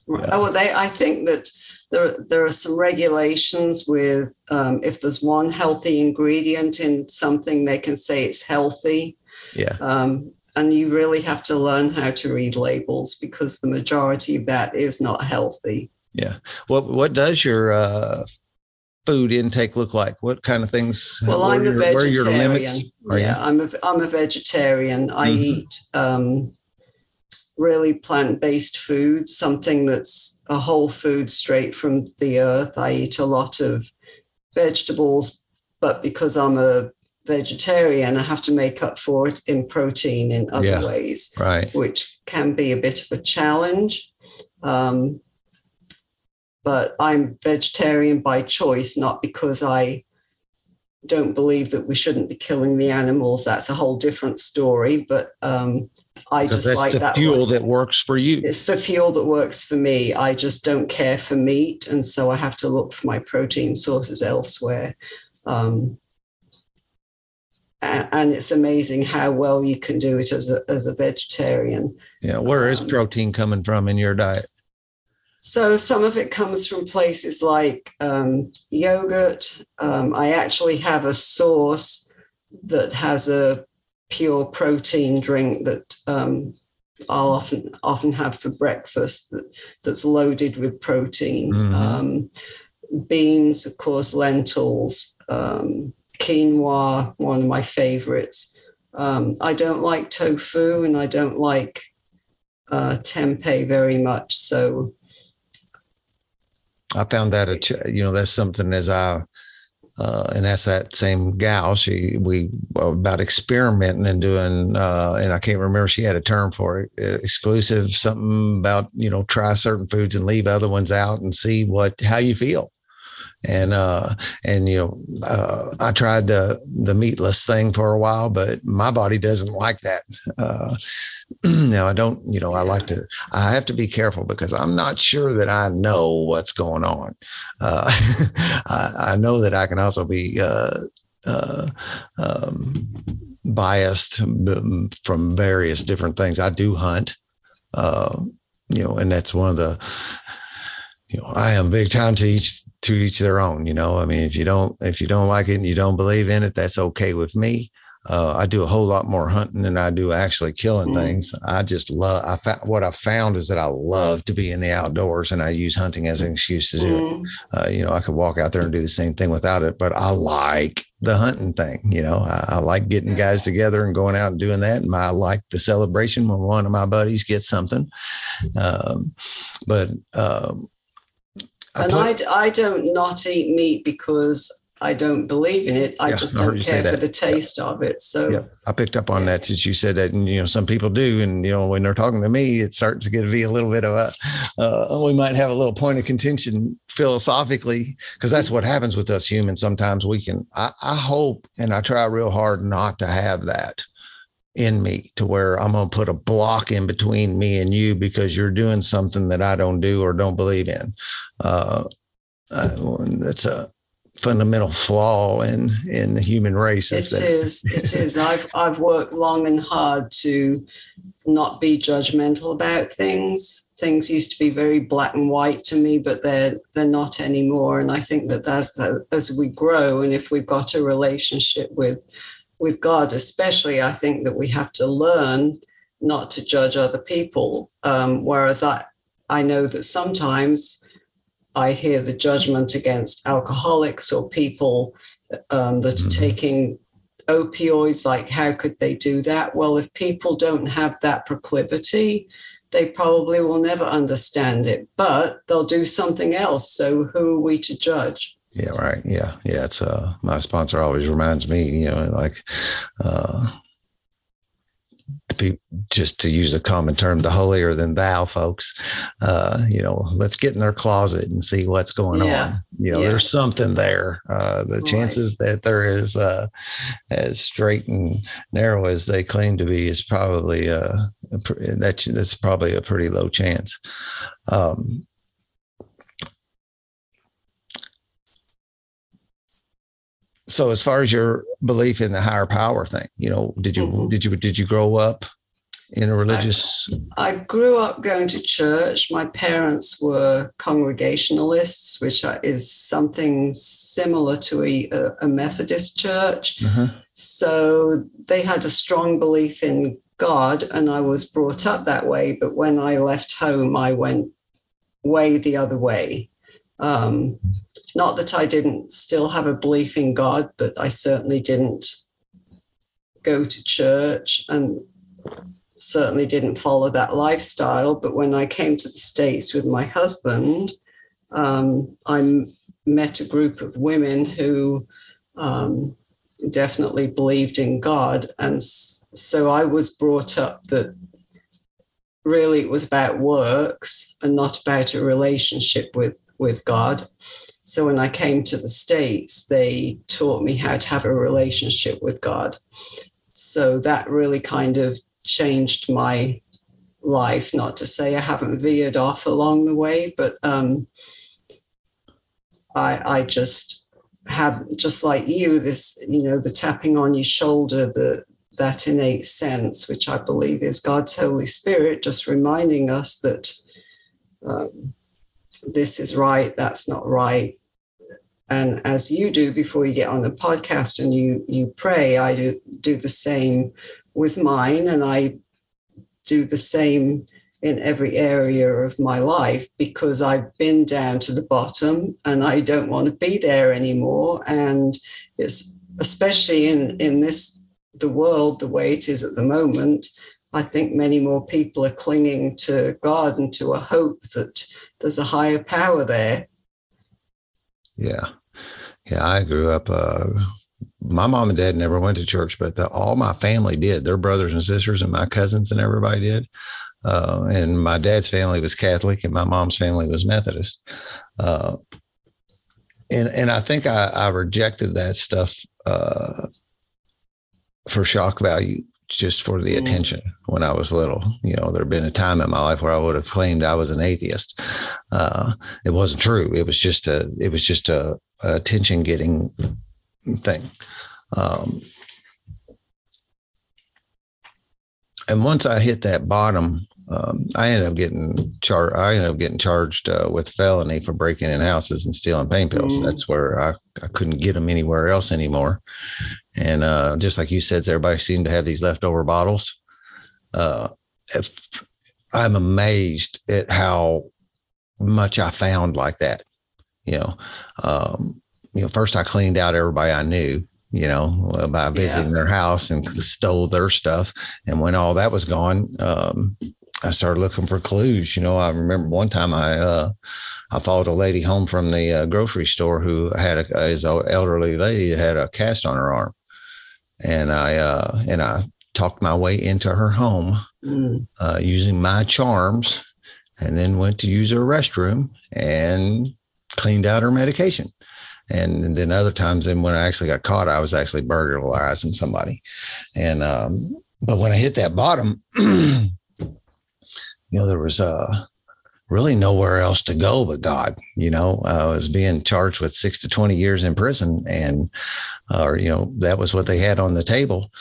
Yeah. Oh, they. I think that there there are some regulations with um, if there's one healthy ingredient in something, they can say it's healthy. Yeah. Um, and you really have to learn how to read labels because the majority of that is not healthy. Yeah. What What does your uh, food intake look like? What kind of things? Well, I'm a vegetarian. Your limits? Are yeah? I'm a I'm a vegetarian. I mm-hmm. eat um, really plant based food, something that's a whole food straight from the earth. I eat a lot of vegetables, but because I'm a vegetarian, I have to make up for it in protein in other yeah, ways, right? Which can be a bit of a challenge. Um, but I'm vegetarian by choice, not because I don't believe that we shouldn't be killing the animals. That's a whole different story. But um, I just that's like the that fuel that works for you. It's the fuel that works for me. I just don't care for meat, and so I have to look for my protein sources elsewhere. Um, and it's amazing how well you can do it as a as a vegetarian. Yeah, where um, is protein coming from in your diet? So some of it comes from places like um, yogurt. Um, I actually have a sauce that has a pure protein drink that um, I'll often often have for breakfast that, that's loaded with protein. Mm-hmm. Um, beans, of course, lentils, um, quinoa, one of my favorites. Um, I don't like tofu and I don't like uh, tempeh very much. So I found that a you know that's something as I uh, and that's that same gal. She we about experimenting and doing, uh, and I can't remember. She had a term for it, uh, exclusive, something about you know try certain foods and leave other ones out and see what how you feel and uh and you know uh i tried the the meatless thing for a while but my body doesn't like that. Uh now i don't you know i like to i have to be careful because i'm not sure that i know what's going on. Uh I, I know that i can also be uh uh um biased from various different things. I do hunt uh you know and that's one of the you know, I am big time to each to each their own. You know, I mean, if you don't if you don't like it and you don't believe in it, that's okay with me. Uh, I do a whole lot more hunting than I do actually killing mm. things. I just love. I found what I found is that I love to be in the outdoors, and I use hunting as an excuse to do mm. it. Uh, you know, I could walk out there and do the same thing without it, but I like the hunting thing. You know, I, I like getting guys together and going out and doing that. And I like the celebration when one of my buddies gets something. Um, but um, and I, I don't not eat meat because I don't believe in it. I yeah, just don't care for the taste yeah. of it. So yeah. I picked up on that that you said that, and you know, some people do, and you know, when they're talking to me, it starts to get to be a little bit of a. Uh, we might have a little point of contention philosophically because that's what happens with us humans. Sometimes we can. I, I hope, and I try real hard not to have that in me to where I'm going to put a block in between me and you because you're doing something that I don't do or don't believe in. Uh, uh, that's a fundamental flaw in in the human race. It is. It is. I've I've worked long and hard to not be judgmental about things. Things used to be very black and white to me, but they're they're not anymore. And I think that as as we grow, and if we've got a relationship with with God, especially, I think that we have to learn not to judge other people. Um, whereas I, I know that sometimes I hear the judgment against alcoholics or people um, that are mm-hmm. taking opioids, like, how could they do that? Well, if people don't have that proclivity, they probably will never understand it, but they'll do something else. So, who are we to judge? Yeah, right. Yeah, yeah. It's uh, my sponsor always reminds me, you know, like, uh, just to use a common term, the holier than thou folks. Uh, you know, let's get in their closet and see what's going yeah. on. You know, yeah. there's something there. Uh, the right. chances that there is uh, as straight and narrow as they claim to be is probably uh, that that's probably a pretty low chance. Um, so as far as your belief in the higher power thing you know did you mm-hmm. did you did you grow up in a religious I, I, grew up going to church my parents were congregationalists which is something similar to a, a methodist church uh-huh. so they had a strong belief in god and i was brought up that way but when i left home i went way the other way um, not that I didn't still have a belief in God, but I certainly didn't go to church and certainly didn't follow that lifestyle. But when I came to the States with my husband, um, I met a group of women who um, definitely believed in God. And so I was brought up that really it was about works and not about a relationship with, with God. So when I came to the States, they taught me how to have a relationship with God. So that really kind of changed my life. Not to say I haven't veered off along the way, but um, I, I just have, just like you, this, you know, the tapping on your shoulder, the that innate sense, which I believe is God's Holy Spirit, just reminding us that um, this is right, that's not right. And as you do before you get on the podcast and you you pray, I do do the same with mine, and I do the same in every area of my life because I've been down to the bottom and I don't want to be there anymore. And it's especially in in this the world the way it is at the moment. I think many more people are clinging to God and to a hope that there's a higher power there. Yeah. Yeah, I grew up. Uh, my mom and dad never went to church, but the, all my family did. Their brothers and sisters and my cousins and everybody did. Uh, and my dad's family was Catholic, and my mom's family was Methodist. Uh, and and I think I, I rejected that stuff uh, for shock value, just for the mm. attention when I was little. You know, there had been a time in my life where I would have claimed I was an atheist. Uh, it wasn't true. It was just a it was just a, a attention getting thing. Um, and once I hit that bottom, um, I ended up getting charged. I ended up getting charged uh, with felony for breaking in houses and stealing pain pills. Mm. That's where I, I couldn't get them anywhere else anymore. And uh, just like you said, everybody seemed to have these leftover bottles. Uh, if, I'm amazed at how much I found like that. You know, um, you know, first I cleaned out everybody I knew, you know, by visiting yeah. their house and stole their stuff. And when all that was gone, um, I started looking for clues. You know, I remember one time I uh, I followed a lady home from the uh, grocery store who had a his elderly lady had a cast on her arm, and I uh, and I talked my way into her home mm. uh, using my charms, and then went to use her restroom and cleaned out her medication. And then other times, then when I actually got caught, I was actually burglarizing somebody. And um, but when I hit that bottom. you know, there was uh, really nowhere else to go but God. You know, I was being charged with six to 20 years in prison, and, uh, or, you know, that was what they had on the table.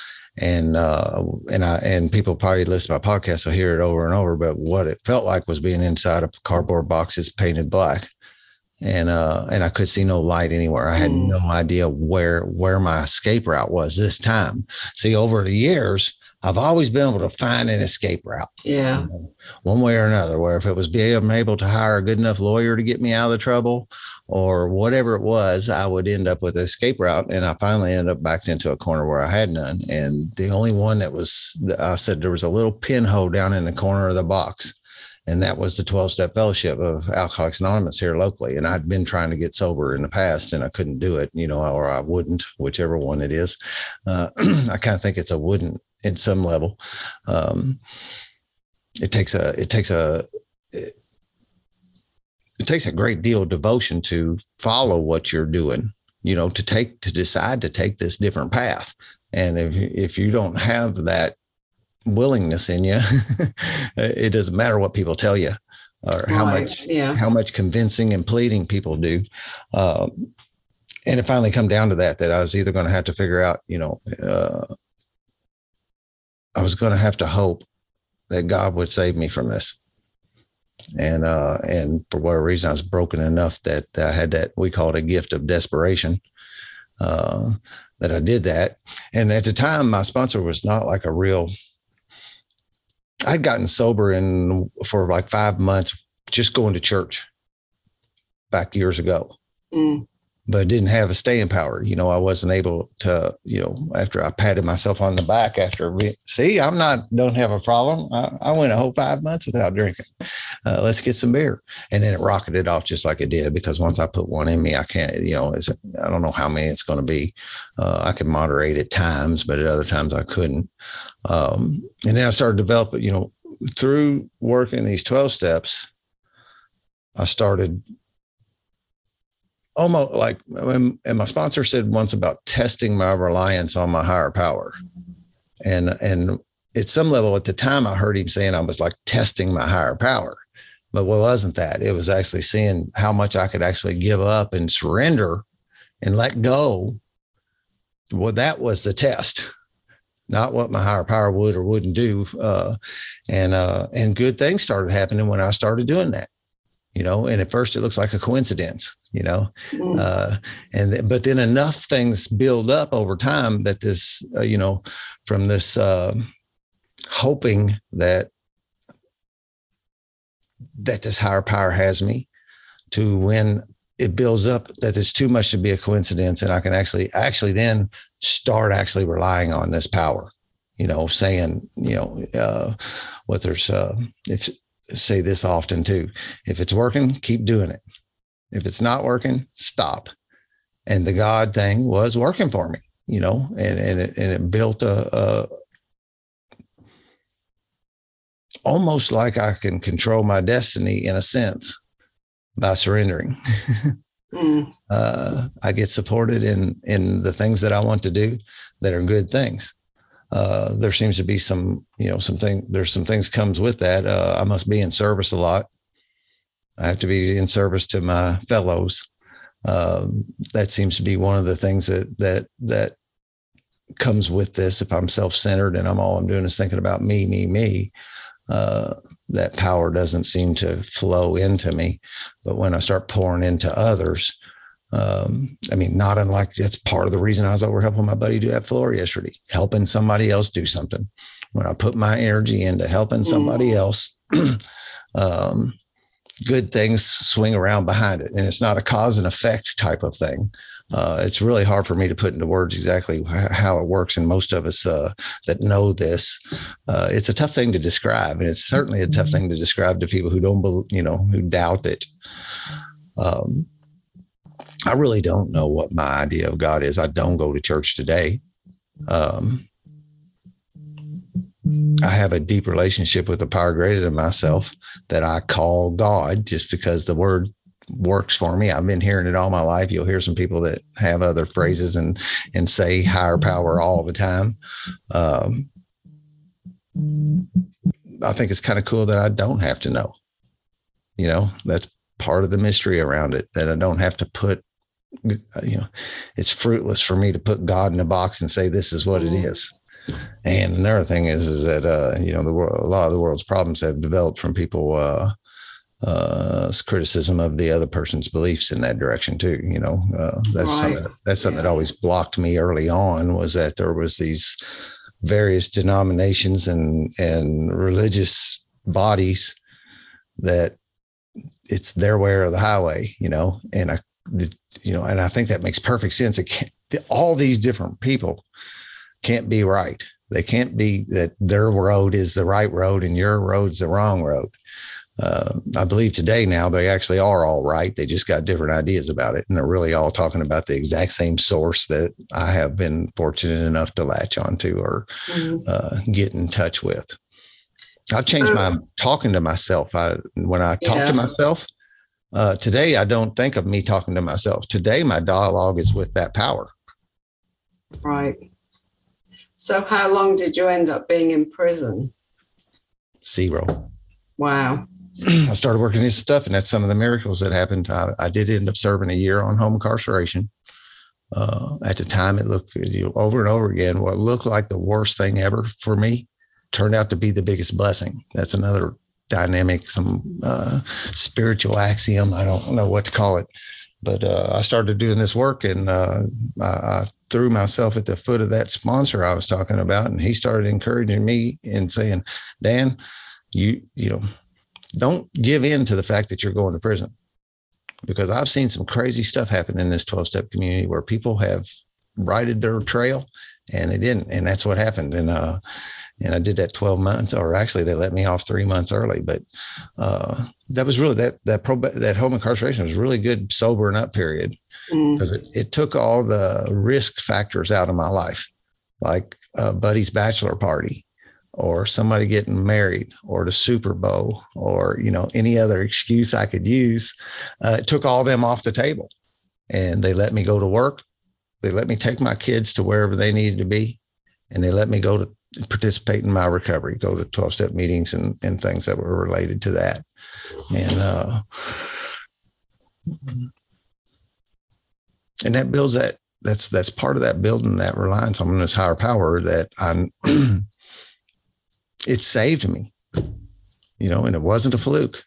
And, uh, and I, and people probably listen to my podcast, will hear it over and over, but what it felt like was being inside of cardboard boxes painted black. And, uh, and I could see no light anywhere. I had mm. no idea where, where my escape route was this time. See, over the years, I've always been able to find an escape route. Yeah. one way or another, where if it was being able to hire a good enough lawyer to get me out of the trouble or whatever it was, I would end up with an escape route. And I finally ended up backed into a corner where I had none. And the only one that was, I said there was a little pinhole down in the corner of the box. And that was the 12 step fellowship of Alcoholics Anonymous here locally. And I'd been trying to get sober in the past and I couldn't do it, you know, or I wouldn't, whichever one it is. Uh, I kind of think it's a wouldn't in some level. Um, it takes a it takes a it, it takes a great deal of devotion to follow what you're doing. You know, to take to decide to take this different path. And if if you don't have that willingness in you, it doesn't matter what people tell you or how right. much yeah. how much convincing and pleading people do. Um, and it finally come down to that that I was either going to have to figure out, you know, uh, I was going to have to hope that God would save me from this. And uh, and for whatever reason, I was broken enough that I had that we call it a gift of desperation. Uh, that I did that, and at the time, my sponsor was not like a real. I'd gotten sober in for like five months, just going to church. Back years ago, mm but didn't have a staying power. You know, I wasn't able to, you know, after I patted myself on the back after, see, I'm not, don't have a problem. I, I went a whole five months without drinking. Uh, let's get some beer. And then it rocketed off just like it did because once I put one in me, I can't, you know, I don't know how many it's going to be. Uh, I could moderate at times, but at other times I couldn't. Um, and then I started developing, you know, through working these 12 steps, I started almost like and my sponsor said once about testing my reliance on my higher power. And and at some level at the time i heard him saying i was like testing my higher power but what wasn't that? It was actually seeing how much i could actually give up and surrender and let go. Well that was the test not what my higher power would or wouldn't do uh, and uh, and good things started happening when i started doing that you know and at first it looks like a coincidence you know mm. uh, and but then enough things build up over time that this uh, you know from this uh, hoping that that this higher power has me to when it builds up that it's too much to be a coincidence and i can actually actually then start actually relying on this power you know saying you know uh, what there's uh, if say this often too if it's working keep doing it if it's not working, stop. and the God thing was working for me, you know, and and it, and it built a, a almost like I can control my destiny in a sense by surrendering. mm. uh, I get supported in in the things that I want to do that are good things. Uh, there seems to be some, you know, something. There's some things comes with that. Uh, I must be in service a lot. I have to be in service to my fellows. Um, that seems to be one of the things that that that comes with this. If I'm self-centered and I'm all I'm doing is thinking about me, me, me, uh, that power doesn't seem to flow into me. But when I start pouring into others, um, I mean, not unlike that's part of the reason I was over helping my buddy do that floor yesterday, helping somebody else do something. When I put my energy into helping somebody mm. else, um, good things swing around behind it. And it's not a cause and effect type of thing uh, it's really hard for me to put into words exactly how it works. And most of us uh, that know this, uh, it's a tough thing to describe, and it's certainly a tough mm-hmm. thing to describe to people who don't, believe, you know, who doubt it. Um, I really don't know what my idea of God is. I don't go to church today. Um, I have a deep relationship with a power greater than myself that I call God just because the word works for me. I've been hearing it all my life. You'll hear some people that have other phrases and and say higher power all the time. Um, I think it's kind of cool that I don't have to know. You know, that's part of the mystery around it that I don't have to put. You know, it's fruitless for me to put God in a box and say this is what it is. And another thing is, is that uh, you know the world, a lot of the world's problems have developed from people uh, uh, criticism of the other person's beliefs in that direction too. You know, uh, that's right. something that's something yeah. that always blocked me early on was that there was these various denominations and and religious bodies that it's their way or the highway. You know, and I, the, you know, and I think that makes perfect sense. It can't, all these different people can't be right. They can't be that their road is the right road and your road's the wrong road uh, I believe today now they actually are all right. They just got different ideas about it, and they're really all talking about the exact same source that I have been fortunate enough to latch onto or mm-hmm. uh, get in touch with. I changed so, my talking to myself. I when I talk yeah. to myself uh, today, I don't think of me talking to myself. Today, my dialogue is with that power. Right. So, how long did you end up being in prison? Zero. Wow. I started working this stuff, and that's some of the miracles that happened. I, I did end up serving a year on home incarceration. Uh, at the time, it looked you know, over and over again. What looked like the worst thing ever for me turned out to be the biggest blessing. That's another dynamic, some uh, spiritual axiom. I don't know what to call it, but uh, I started doing this work, and uh, I, I threw myself at the foot of that sponsor I was talking about, and he started encouraging me and saying, "Dan, you you know." don't give in to the fact that you're going to prison because I've seen some crazy stuff happen in this 12 step community where people have righted their trail and they didn't. And that's what happened. And, uh, and I did that 12 months, or actually they let me off three months early, but, uh, that was really that, that pro, that home incarceration was really good sobering up period because mm. it, it took all the risk factors out of my life, like a buddy's bachelor party or somebody getting married or the Super Bowl or you know any other excuse I could use, uh, it took all them off the table, and they let me go to work. They let me take my kids to wherever they needed to be, and they let me go to participate in my recovery, go to twelve step meetings and and things that were related to that, and uh, and that builds that that's that's part of that building that reliance on this higher power that I it saved me, you know, and it wasn't a fluke.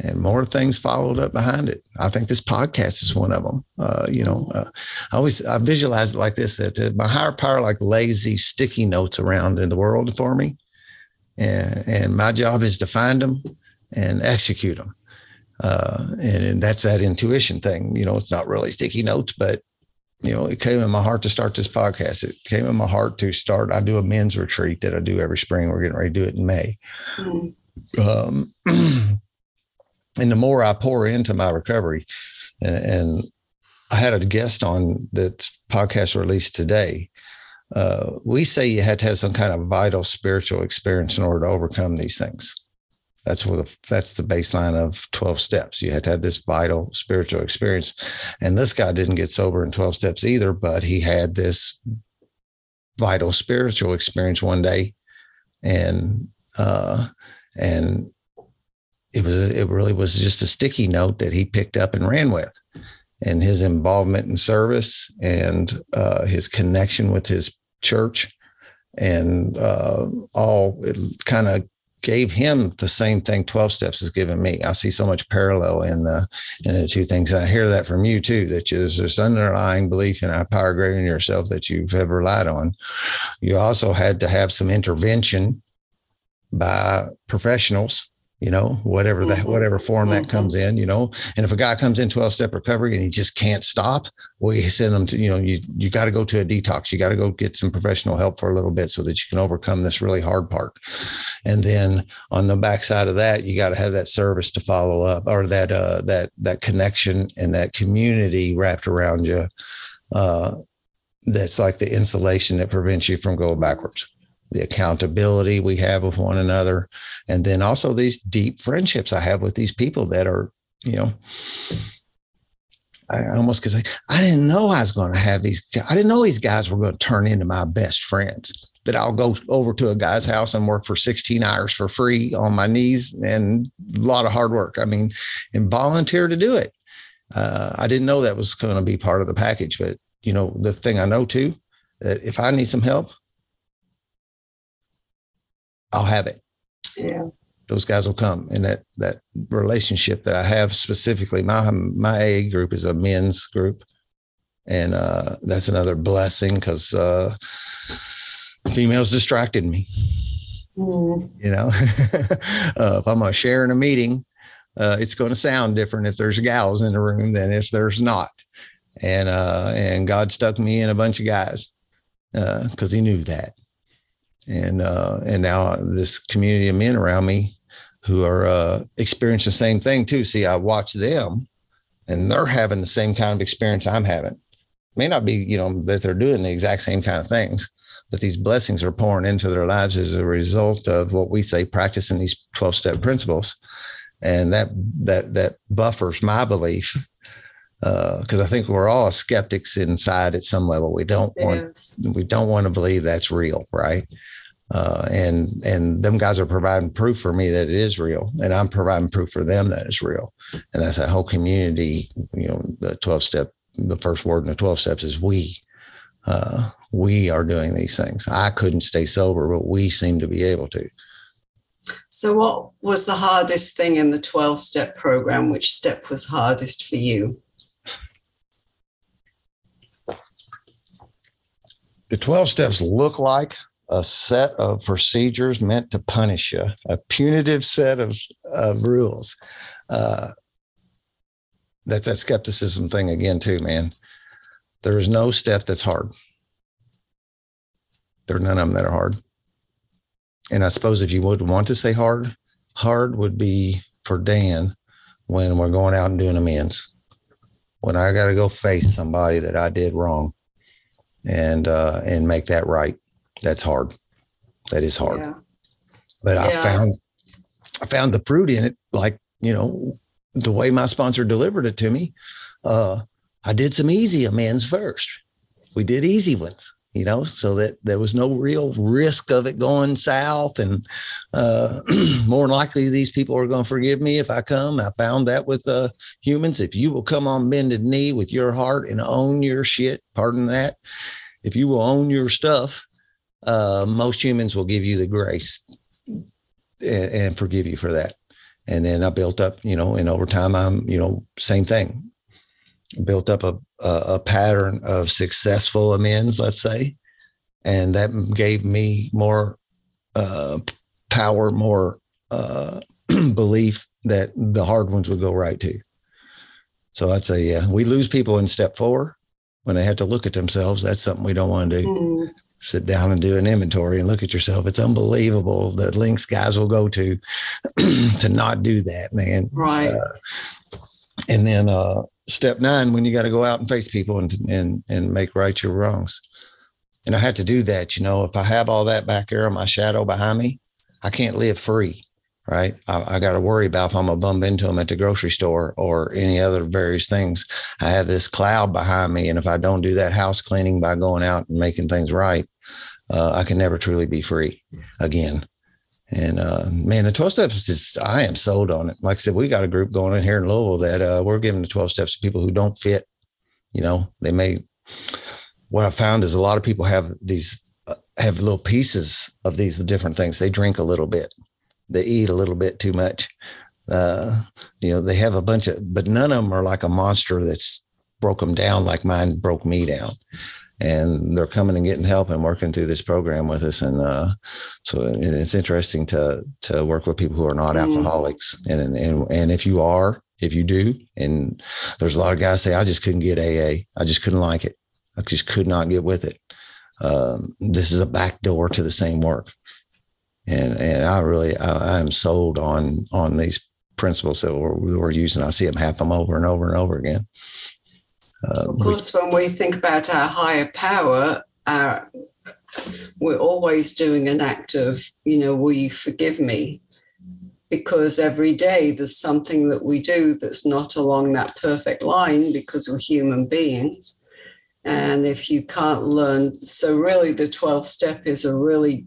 And more things followed up behind it. I think this podcast is one of them. Uh, you know, uh, I always I visualize it like this: that uh, my higher power like lazy sticky notes around in the world for me, and, and my job is to find them and execute them. Uh, and, and, that's that intuition thing. You know, it's not really sticky notes, but you know, it came in my heart to start this podcast. It came in my heart to start. I do a men's retreat that I do every spring. We're getting ready to do it in May. Mm-hmm. Um, and the more I pour into my recovery, and, and I had a guest on that podcast released today. Uh, we say you had to have some kind of vital spiritual experience in order to overcome these things. That's what the, that's the baseline of 12 steps. You had to have this vital spiritual experience. And this guy didn't get sober in 12 steps either, but he had this vital spiritual experience one day. And uh and it was it really was just a sticky note that he picked up and ran with. And his involvement in service and uh, his connection with his church and uh, all it kind of gave him the same thing 12 steps has given me. I see so much parallel in the in the two things. And i hear that from you too that there's this underlying belief in a power greater than yourself that you've ever relied on. You also had to have some intervention by professionals you know, whatever that, mm-hmm. whatever form that comes mm-hmm. in, you know. And if a guy comes in 12 step recovery and he just can't stop, we send them to, you know, you, you got to go to a detox. You got to go get some professional help for a little bit so that you can overcome this really hard part. And then on the backside of that, you got to have that service to follow up or that, uh, that, that connection and that community wrapped around you. Uh, that's like the insulation that prevents you from going backwards the accountability we have with one another, and then also these deep friendships I have with these people that are, you know, I almost could say, I didn't know I was going to have these. I didn't know these guys were going to turn into my best friends. That I'll go over to a guy's house and work for 16 hours for free on my knees and a lot of hard work. I mean, and volunteer to do it. Uh, I didn't know that was going to be part of the package, but you know, the thing I know too, that if I need some help, I'll have it. Yeah. Those guys will come. And that that relationship that I have specifically, my my A group is a men's group. And uh, that's another blessing because uh, females distracted me. Mm. You know, uh, if I'm going to share in a meeting, uh, it's going to sound different if there's gals in the room than if there's not. And uh, and God stuck me in a bunch of guys because uh, He knew that and uh, and now this community of men around me who are uh, experiencing the same thing too. See, I watch them, and they're having the same kind of experience I'm having. May not be, you know, that they're doing the exact same kind of things, but these blessings are pouring into their lives as a result of what we say practicing these 12 step principles. And that that that buffers my belief because uh, I think we're all skeptics inside at some level. We don't want we don't want to believe that's real, right? Uh, and and them guys are providing proof for me that it is real, and I'm providing proof for them that it's real. And that's that whole community. You know, the twelve step, the first word in the twelve steps is we. Uh, we are doing these things. I couldn't stay sober, but we seem to be able to. So, what was the hardest thing in the 12 step program? Which step was hardest for you? The 12 steps look like a set of procedures meant to punish you, a punitive set of, of rules. Uh, that's that skepticism thing again, too, man. There is no step that's hard. There are none of them that are hard. And I suppose if you would want to say hard, hard would be for Dan when we're going out and doing amends. When I got to go face somebody that I did wrong and uh, and make that right that's hard. That is hard. Yeah. But yeah. I found I found the fruit in it, like, you know, the way my sponsor delivered it to me. Uh, I did some easy amends first. We did easy ones, you know, so that there was no real risk of it going south. And uh, more likely, these people are going to forgive me if I come. I found that with uh, humans. If you will come on bended knee with your heart and own your shit, pardon that, if you will own your stuff, uh, most humans will give you the grace and, and, forgive you for that. And then I built up, you know, and over time, I'm, you know, same thing. Built up a, a, a pattern of successful amends, let's say, and that gave me more uh, power, more uh, belief that the hard ones would go right too. So I'd say, yeah, we lose people in step four when they have to look at themselves. That's something we don't want to do. Mm sit down and do an inventory and look at yourself. It's unbelievable the links guys will go to to not do that, man. Right. Uh, and then, uh, step nine when you got to go out and face people and and and make right your wrongs. And I had to do that. You know, if I have all that back there on my shadow behind me, I can't live free. Right. I, I got to worry about if I'm going to bump into them at the grocery store or any other various things. I have this cloud behind me. And if I don't do that house cleaning by going out and making things right, uh, I can never truly be free again. And uh, man, the 12 steps is just, I am sold on it. Like I said, we got a group going in here in Louisville that uh, we're giving the 12 steps to people who don't fit. You know, they may, what I found is a lot of people have these, uh, have little pieces of these different things. They drink a little bit, they eat a little bit too much. Uh, you know, they have a bunch of, but none of them are like a monster that's broke them down like mine broke me down and they're coming and getting help and working through this program with us. And uh, so it's interesting to to work with people who are not mm. alcoholics. And, and and if you are, if you do, and there's a lot of guys say, I just couldn't get AA. I just couldn't like it. I just could not get with it. Um, this is a back door to the same work. And and I really I, am sold on on these principles that we're, we're using. I see them happen over and over and over again. Uh, of course, when we think about our higher power, our, we're always doing an act of, you know, will you forgive me? Because every day there's something that we do that's not along that perfect line because we're human beings. And if you can't learn, so really the 12 step is a really,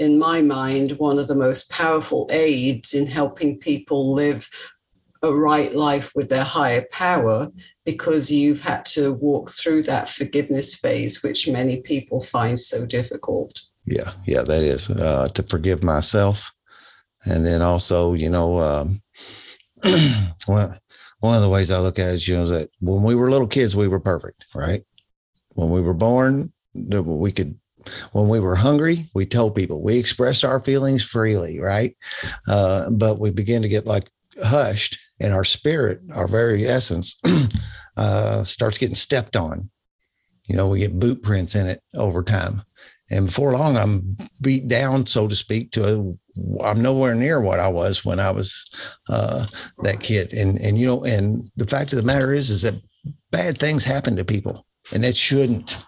in my mind, one of the most powerful aids in helping people live a right life with their higher power because you've had to walk through that forgiveness phase, which many people find so difficult. Yeah, yeah, that is uh, to forgive myself. And then also, you know, um, one, one of the ways I look at it is, you know, that when we were little kids, we were perfect, right? When we were born, we could when we were hungry, we told people we expressed our feelings freely, right? Uh, but we begin to get like hushed and our spirit, our very essence, uh, starts getting stepped on. You know, we get boot prints in it over time. And before long, I'm beat down, so to speak, to I'm nowhere near what I was when I was uh, that kid. And and you know, and the fact of the matter is, is that bad things happen to people, and it shouldn't.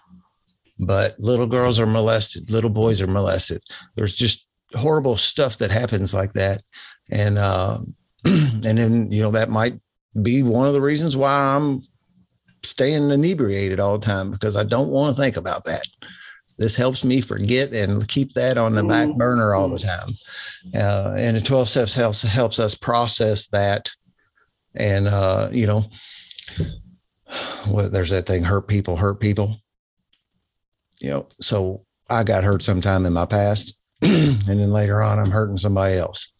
But little girls are molested, little boys are molested. There's just horrible stuff that happens like that, and uh, and then you know that might be one of the reasons why I'm staying inebriated all the time because I don't want to think about that. This helps me forget and keep that on the back mm-hmm. burner all the time. Uh, and the 12 steps helps helps us process that. And uh, you know, well, there's that thing hurt people hurt people. You know, so I got hurt sometime in my past, and then later on I'm hurting somebody else.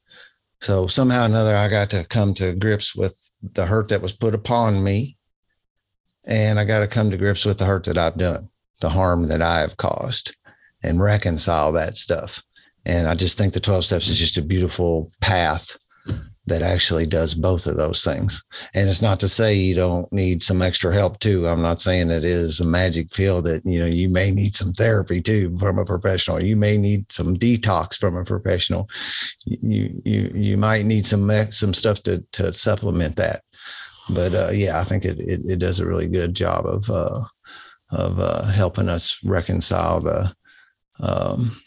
So somehow or another, I got to come to grips with the hurt that was put upon me. And I got to come to grips with the hurt that I've done, the harm that I have caused, and reconcile that stuff. And I just think the 12 steps is just a beautiful path that actually does both of those things. And it's not to say you don't need some extra help too. I'm not saying it is a magic field that, you know, you may need some therapy too from a professional. You may need some detox from a professional. You, you, you might need some, some stuff to, to supplement that. But uh, yeah, I think it, it, it, does a really good job of, uh, of uh, helping us reconcile the, um,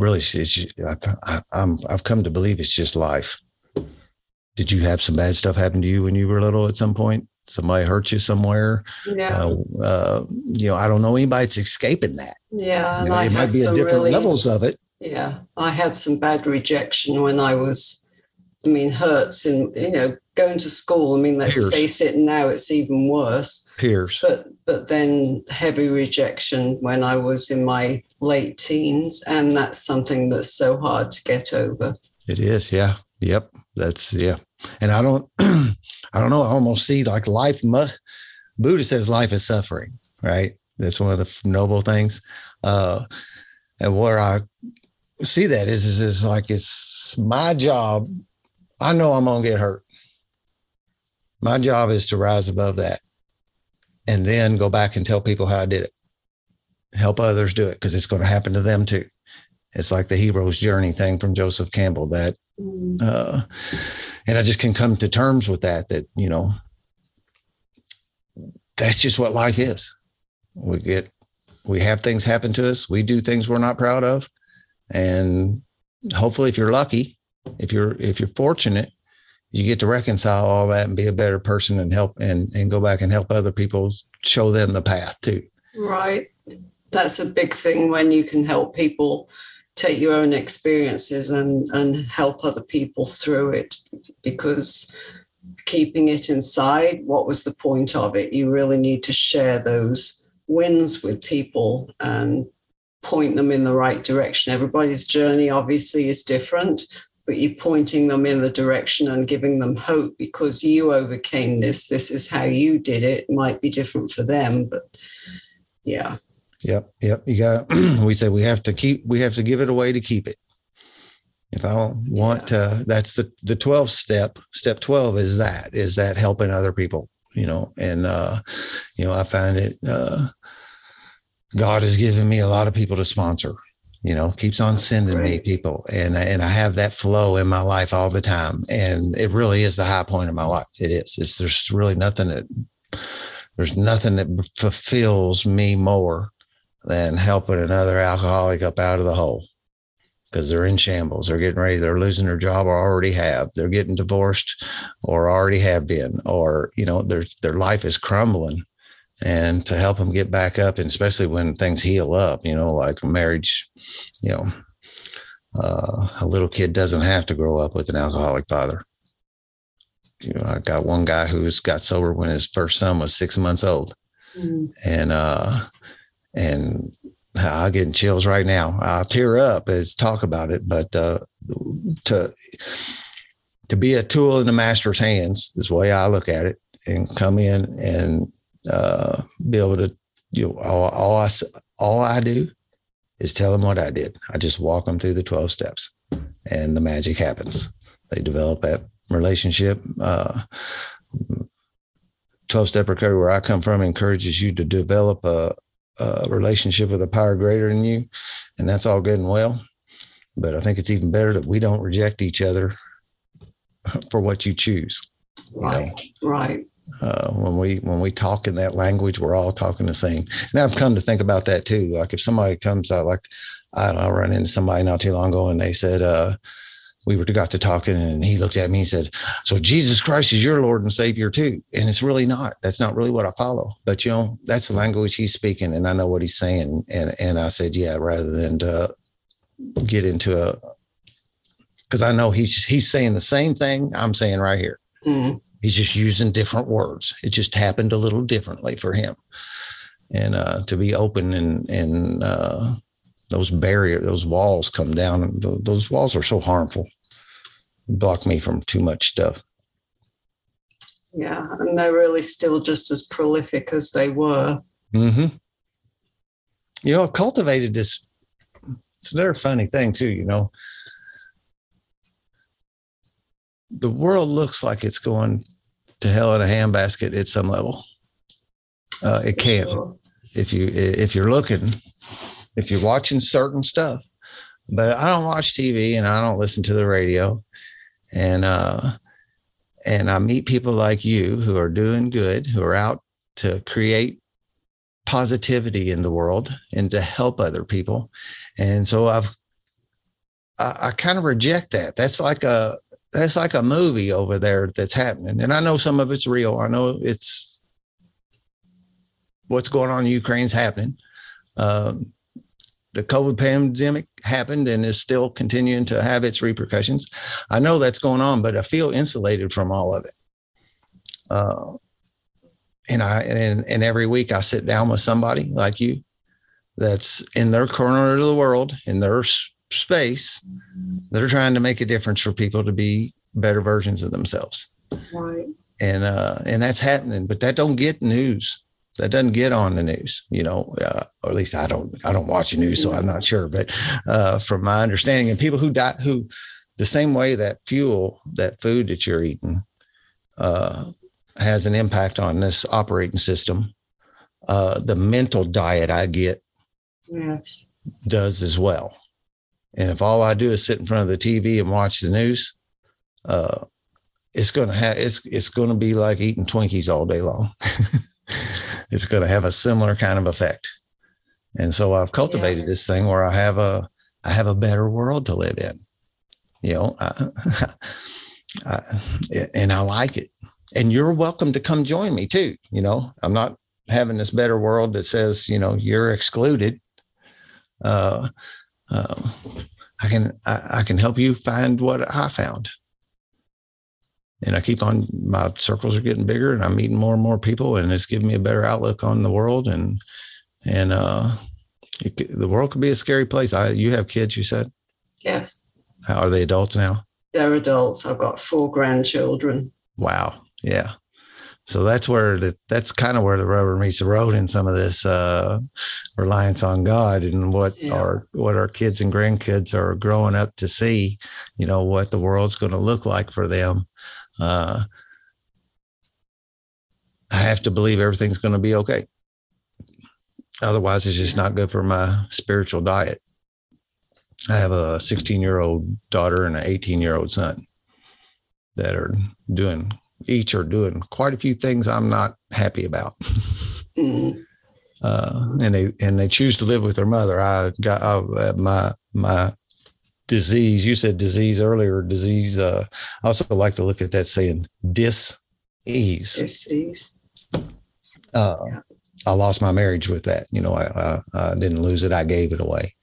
really, it's, I, I'm, I've come to believe it's just life. Did you have some bad stuff happen to you when you were little at some point? Somebody hurt you somewhere? Yeah. Uh, uh, you know, I don't know anybody that's escaping that. Yeah. You know, it might be at different really, levels of it. Yeah. I had some bad rejection when I was, I mean, hurts and, you know, going to school. I mean, let's Peers. face it, now it's even worse. Peers. But but then heavy rejection when I was in my late teens, and that's something that's so hard to get over. It is, yeah, yep. That's yeah, and I don't, I don't know. I almost see like life. Buddha says life is suffering, right? That's one of the noble things. Uh, and where I see that is, is, is like it's my job. I know I'm gonna get hurt. My job is to rise above that and then go back and tell people how I did it. Help others do it because it's going to happen to them too. It's like the hero's journey thing from Joseph Campbell that mm. uh, and I just can come to terms with that, that, you know, that's just what life is. We get, we have things happen to us. We do things we're not proud of. And hopefully if you're lucky, if you're, if you're fortunate, you get to reconcile all that and be a better person and help and, and go back and help other people show them the path too. Right. That's a big thing when you can help people take your own experiences and, and help other people through it because keeping it inside, what was the point of it? You really need to share those wins with people and point them in the right direction. Everybody's journey obviously is different, but you're pointing them in the direction and giving them hope because you overcame this. This is how you did it. it might be different for them, but yeah. Yep. Yep. You got, we said we have to keep, we have to give it away to keep it. If I want yeah. to, that's the, the 12 step, step 12 is that, is that helping other people, you know, and, uh, you know, I find it, uh, God has given me a lot of people to sponsor, you know, keeps on sending me people and, and I have that flow in my life all the time. And it really is the high point of my life. It is, it's, there's really nothing that, there's nothing that fulfills me more than helping another alcoholic up out of the hole because they're in shambles. They're getting ready. They're losing their job or already have. They're getting divorced or already have been, or, you know, their, their life is crumbling and to help them get back up. And especially when things heal up, you know, like marriage, you know, uh, a little kid doesn't have to grow up with an alcoholic father. You know, I got one guy who's got sober when his first son was six months old. Mm-hmm. And, uh, and I'm getting chills right now. I'll tear up as talk about it, but uh, to to be a tool in the master's hands is the way I look at it, and come in and uh, be able to, you know, all, all I all I do is tell them what I did. I just walk them through the twelve steps, and the magic happens. They develop that relationship. Uh, 12 step recovery where I come from encourages you to develop a, a relationship with a power greater than you, and that's all good and well. But I think it's even better that we don't reject each other for what you choose. Right. You know? Right. Uh, when we when we talk in that language, we're all talking the same. And I've come to think about that too. Like if somebody comes out, like I don't know, I run into somebody not too long ago, and they said, uh, we were to got to talking and he looked at me and said, So Jesus Christ is your Lord and Savior too. And it's really not. That's not really what I follow. But you know, that's the language he's speaking and I know what he's saying. And and I said, Yeah, rather than to get into a because I know he's he's saying the same thing I'm saying right here. Mm-hmm. He's just using different words. It just happened a little differently for him. And uh, to be open and and uh, those barrier, those walls come down. Those walls are so harmful, block me from too much stuff. Yeah, and they're really still just as prolific as they were. Mm-hmm. You know, cultivated this. It's another funny thing too. You know, the world looks like it's going to hell in a handbasket at some level. Uh, it can, if you if you're looking if you're watching certain stuff. But I don't watch TV and I don't listen to the radio. And uh and I meet people like you who are doing good, who are out to create positivity in the world and to help other people. And so I've I, I kind of reject that. That's like a that's like a movie over there that's happening. And I know some of it's real. I know it's what's going on in Ukraine's happening. Um, the COVID pandemic happened and is still continuing to have its repercussions. I know that's going on, but I feel insulated from all of it. Uh, and I and, and every week I sit down with somebody like you that's in their corner of the world, in their space, that are trying to make a difference for people to be better versions of themselves. Right. And uh, and that's happening, but that don't get news that doesn't get on the news, you know, uh, or at least I don't, I don't watch the news, so I'm not sure. But uh, from my understanding, and people who die, who the same way that fuel, that food that you're eating, uh, has an impact on this operating system. Uh, the mental diet I get, yes, does as well. And if all I do is sit in front of the TV and watch the news, uh, it's to have it's it's going to be like eating Twinkies all day long. it's going to have a similar kind of effect. And so I've cultivated yeah. this thing where I have a I have a better world to live in. You know, I, I, and I like it. And you're welcome to come join me too. You know, I'm not having this better world that says you know you're excluded. Uh, uh, I can I, I can help you find what I found and I keep on my circles are getting bigger and I'm meeting more and more people and it's giving me a better outlook on the world and and uh it, the world could be a scary place. I you have kids, you said? Yes. How are they adults now? They're adults. I've got four grandchildren. Wow. Yeah. So that's where the, that's kind of where the rubber meets the road in some of this uh, reliance on God and what yeah. our what our kids and grandkids are growing up to see, you know, what the world's going to look like for them uh, I have to believe everything's going to be okay. Otherwise, it's just not good for my spiritual diet. I have a 16 year old daughter and an 18 year old son that are doing, each are doing quite a few things I'm not happy about. Mm. Uh, and they and they choose to live with their mother. I got I, my my disease. You said disease earlier. Disease. Uh, I also like to look at that saying dis ease. Disease. Uh, I lost my marriage with that. You know, I, I, I didn't lose it. I gave it away.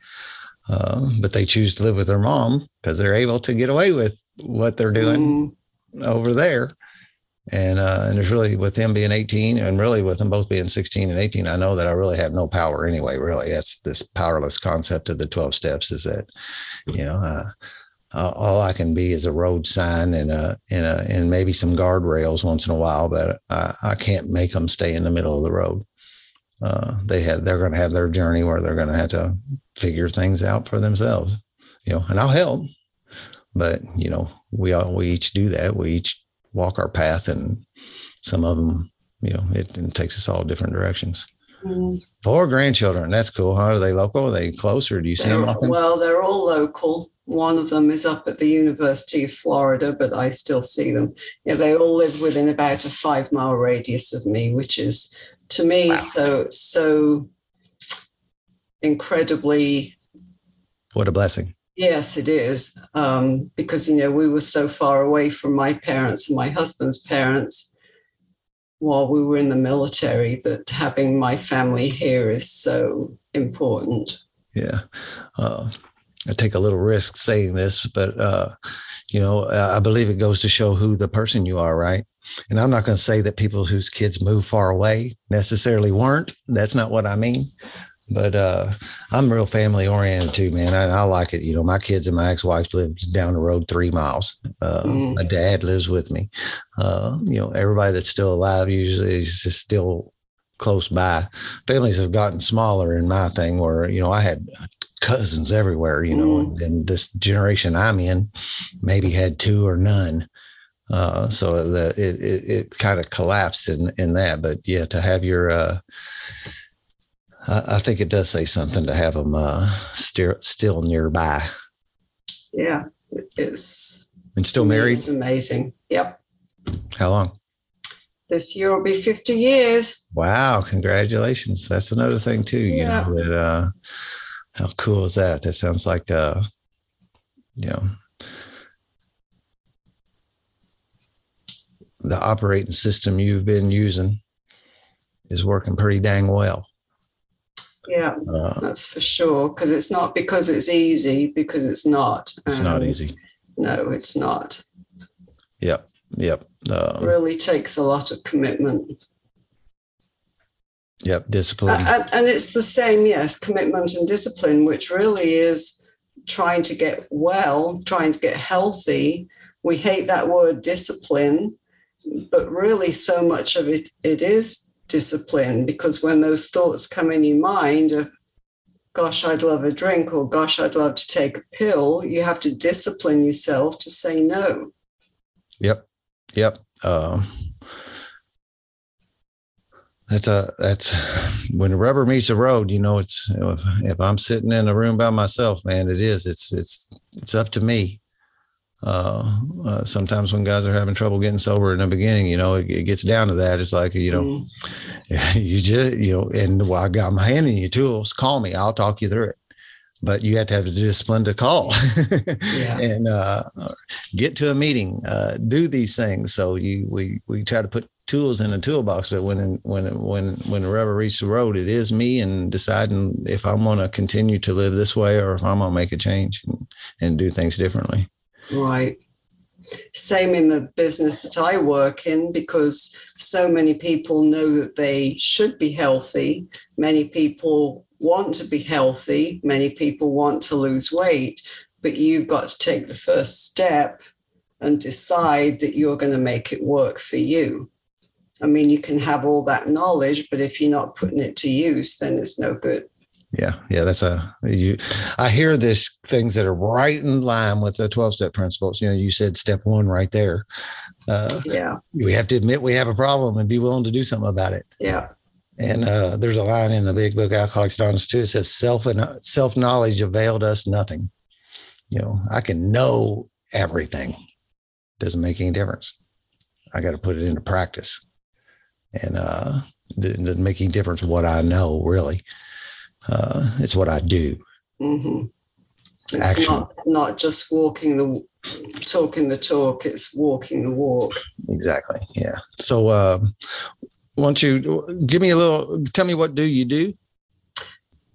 Uh, but they choose to live with their mom because they're able to get away with what they're doing mm. over there. And uh, and there's really with him being 18 and really with them both being 16 and 18, I know that I really have no power anyway. Really, that's this powerless concept of the 12 steps is that, you know, uh, all I can be is a road sign and a and a and maybe some guardrails once in a while, but I, I can't make them stay in the middle of the road. Uh, they have they're going to have their journey where they're going to have to figure things out for themselves, you know, and I'll help. But you know, we all we each do that. We each walk our path, and some of them, you know, it, it takes us all different directions. Mm. Four grandchildren. That's cool. How are they local? Are they close, or do you see they're, them often? Well, they're all local. One of them is up at the University of Florida, but I still see them. Yeah, they all live within about a five mile radius of me, which is to me wow. so so incredibly. What a blessing. Yes, it is. Um, because, you know, we were so far away from my parents and my husband's parents while we were in the military that having my family here is so important. Yeah. Uh, I take a little risk saying this, but, uh, you know, I believe it goes to show who the person you are, right? And I'm not going to say that people whose kids move far away necessarily weren't. That's not what I mean but uh, I'm real family oriented too, man. I, I, like it. You know, my kids and my ex wife live down the road three miles. Uh, mm. My dad lives with me. Uh, you know, everybody that's still alive usually is still close by. Families have gotten smaller in my thing where, you know, I had cousins everywhere, you know, mm. and, and, this generation I'm in maybe had two or none. Uh, so the, it, it, it kind of collapsed in, in that, but yeah, to have your, I, think it does say something to have them uh, still still nearby. Yeah, it is. And still married. It's amazing. Yep. How long? This year will be 50 years. Wow! Congratulations. That's another thing too. You yeah. know that. Uh, how cool is that? That sounds like uh, you know. The operating system you've been using is working pretty dang well. Yeah, uh, that's for sure. Because it's not because it's easy, because it's not. It's um, not easy. No, it's not. Yep. Yep. Um, really takes a lot of commitment. Yep. Discipline. And, and it's the same, yes, commitment and discipline, which really is trying to get well, trying to get healthy. We hate that word discipline, but really so much of it it is discipline because when those thoughts come in your mind of gosh i'd love a drink or gosh i'd love to take a pill you have to discipline yourself to say no. Yep. Yep. Um, that's a that's when the rubber meets the road you know it's if, if i'm sitting in a room by myself man it is it's it's it's up to me uh, uh, sometimes when guys are having trouble getting sober in the beginning, you know, it, it gets down to that. It's like, you know, mm. you just, you know, and while I got my hand in your tools, call me, I'll talk you through it. But you have to have the discipline to call yeah. and uh, get to a meeting, uh, do these things. So you, we, we try to put tools in a toolbox, but when, when, when, when the rubber reaches the road, it is me and deciding if I'm going to continue to live this way or if I'm going to make a change and, and do things differently. Right. Same in the business that I work in because so many people know that they should be healthy. Many people want to be healthy. Many people want to lose weight. But you've got to take the first step and decide that you're going to make it work for you. I mean, you can have all that knowledge, but if you're not putting it to use, then it's no good yeah yeah that's a you i hear this things that are right in line with the 12 step principles. You know you said step one right there. Uh, yeah. we have to admit we have a problem and be willing to do something about it. Yeah. And uh, there's a line in the big book alcoholics anonymous too. It says self and self knowledge availed us nothing. You know i can know everything. Doesn't make any difference. I got to put it into practice. And uh it doesn't make any difference what i know really uh, it's what I do. Mm-hmm. It's Action. not not just walking the talking the talk; it's walking the walk. Exactly. Yeah. So, uh, why don't you give me a little? Tell me what do you do?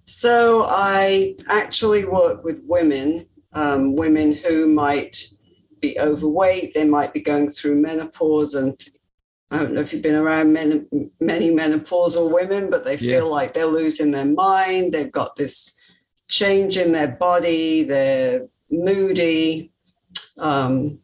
So, I actually work with women, um, women who might be overweight. They might be going through menopause and I don't know if you've been around many, many menopausal women, but they feel yeah. like they're losing their mind. They've got this change in their body. They're moody, um,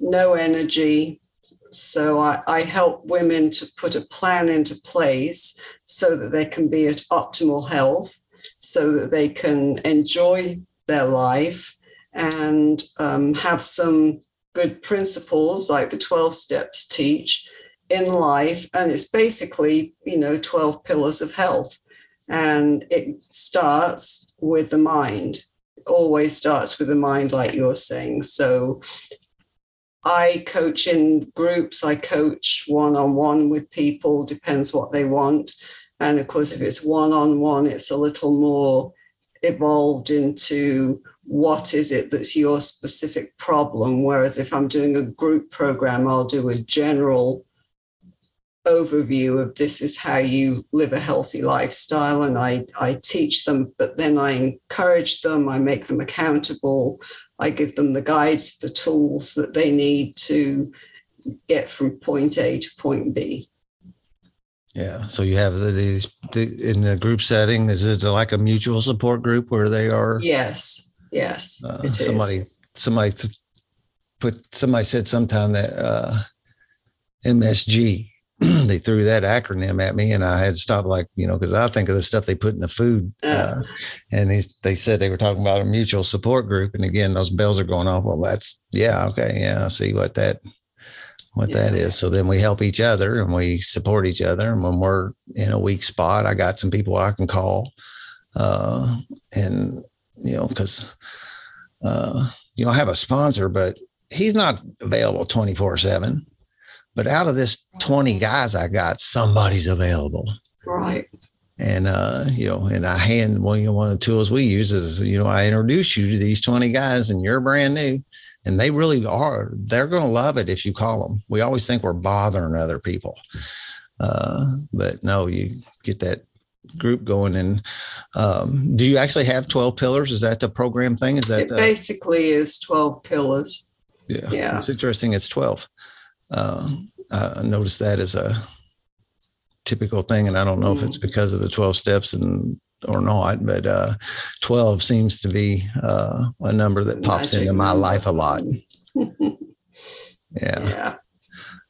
no energy. So I, I help women to put a plan into place so that they can be at optimal health, so that they can enjoy their life and um, have some good principles like the 12 steps teach in life. And it's basically, you know, 12 pillars of health. And it starts with the mind, it always starts with the mind, like you're saying. So I coach in groups, I coach one on one with people, depends what they want. And of course, if it's one on one, it's a little more evolved into what is it that's your specific problem. Whereas if I'm doing a group program, I'll do a general overview of this is how you live a healthy lifestyle and I, I teach them but then i encourage them i make them accountable i give them the guides the tools that they need to get from point a to point b yeah so you have these in the group setting is it like a mutual support group where they are yes yes uh, somebody is. somebody put somebody said sometime that uh msg they threw that acronym at me and I had to stop like, you know, because I think of the stuff they put in the food. Uh, and they, they said they were talking about a mutual support group. And again, those bells are going off. Well, that's, yeah, okay. Yeah. I see what that, what yeah. that is. So then we help each other and we support each other. And when we're in a weak spot, I got some people I can call. Uh, and, you know, because, uh, you know, I have a sponsor, but he's not available 24 7 but out of this 20 guys I got, somebody's available. Right. And uh, you know, and I hand one, you know, one of the tools we use is, you know, I introduce you to these 20 guys and you're brand new. And they really are, they're gonna love it if you call them. We always think we're bothering other people. Uh, but no, you get that group going and um, do you actually have 12 pillars is that the program thing is that it basically uh, is 12 pillars yeah yeah it's interesting it's 12 uh, I noticed that as a typical thing, and I don't know if it's mm. because of the twelve steps and or not, but uh, twelve seems to be uh, a number that pops Magic into my life a lot. yeah. Yeah.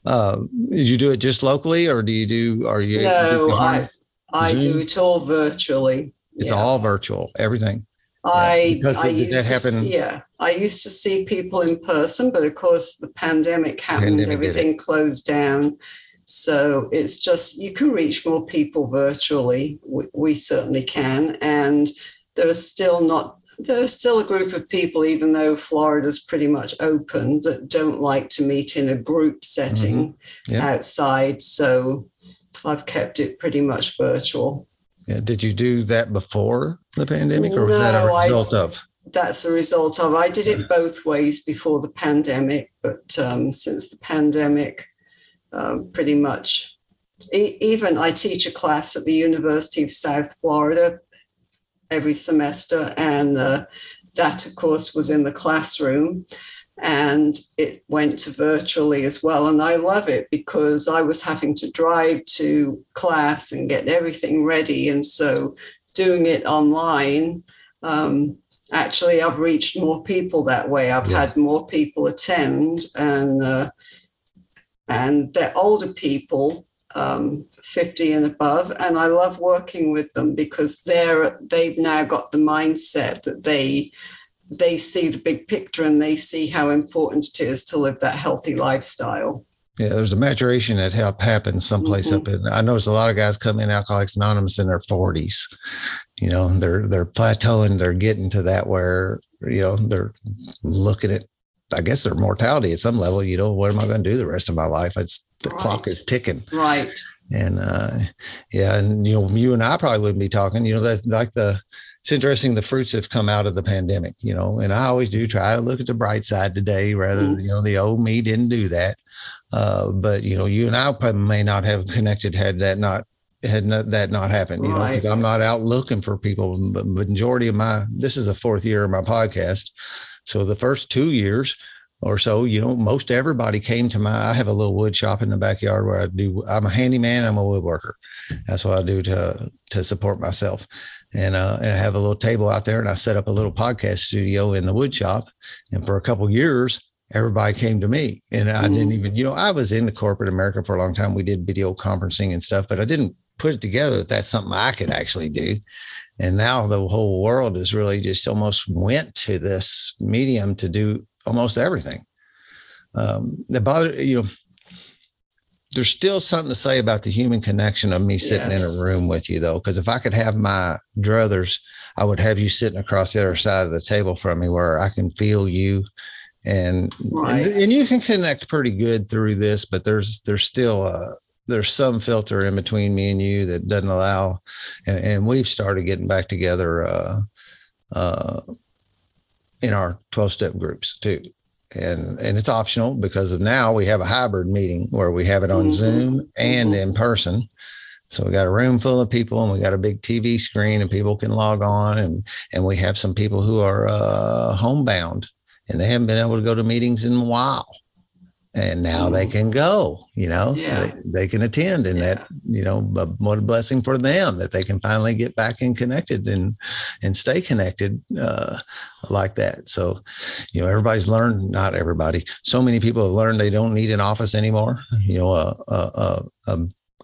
Uh, did you do it just locally, or do you do? Are you? No, I I do it all virtually. It's yeah. all virtual. Everything. I, I used to, yeah, I used to see people in person, but of course the pandemic happened, pandemic everything closed down. So it's just you can reach more people virtually. We, we certainly can, and there are still not there's still a group of people, even though Florida's pretty much open, that don't like to meet in a group setting Mm-hmm. Yeah. outside. So I've kept it pretty much virtual. Yeah. Did you do that before the pandemic, or was that a No, I- result of? That's a result of. I did it both ways before the pandemic, but um, since the pandemic, um, pretty much. E- even I teach a class at the University of South Florida every semester, and uh, that, of course, was in the classroom. And it went to virtually as well. And I love it because I was having to drive to class and get everything ready. And so doing it online, um, actually i've reached more people that way i've Yeah. had more people attend and uh, and they're older people um, 50 and above and i love working with them because they're they've now got the mindset that they they see the big picture and they see how important it is to live that healthy lifestyle Yeah, there's a maturation that help happen someplace Mhm. up in. I notice a lot of guys come in Alcoholics Anonymous in their 40s. You know, they're they're plateauing. They're getting to that where you know they're looking at, I guess, their mortality at some level. You know, what am I going to do the rest of my life? It's the clock is ticking. right And uh, yeah, and you know, you and I probably wouldn't be talking. You know, that like the it's interesting the fruits that have come out of the pandemic. You know, and I always do try to look at the bright side today, rather Mhm. than you know the old me didn't do that. Uh, but you know, you and I probably may not have connected had that not had not, that not happened. You know, because I'm not out looking for people. But majority of my this is the fourth year of my podcast, so the first two years or so, you know, most everybody came to my. I have a little wood shop in the backyard where I do. I'm a handyman. I'm a woodworker. That's what I do to to support myself. And uh, and I have a little table out there, and I set up a little podcast studio in the wood shop. And for a couple years, everybody came to me, and I didn't Mhm. even, you know, I was in the corporate America for a long time. We did video conferencing and stuff, but I didn't put it together that that's something I could actually do. And now the whole world is really just almost went to this medium to do almost everything. Um, the bother, you know, there's still something to say about the human connection of me sitting Yes. in a room with you, though. Because if I could have my druthers, I would have you sitting across the other side of the table from me where I can feel you. And, Right. and and you can connect pretty good through this, but there's there's still a there's some filter in between me and you that doesn't allow and, and we've started getting back together uh uh in our 12 step groups too and and it's optional because of now we have a hybrid meeting where we have it on Mhm. zoom and Mhm. in person so we got a room full of people and we got a big tv screen and people can log on and and we have some people who are uh homebound and they haven't been able to go to meetings in a while and now they Mhm. can go you know Yeah. they, they can attend and that you know but what a blessing for them that they can finally get back and connected and and stay connected uh like that so you know everybody's learned not everybody so many people have learned they don't need an office anymore you know a a, a, a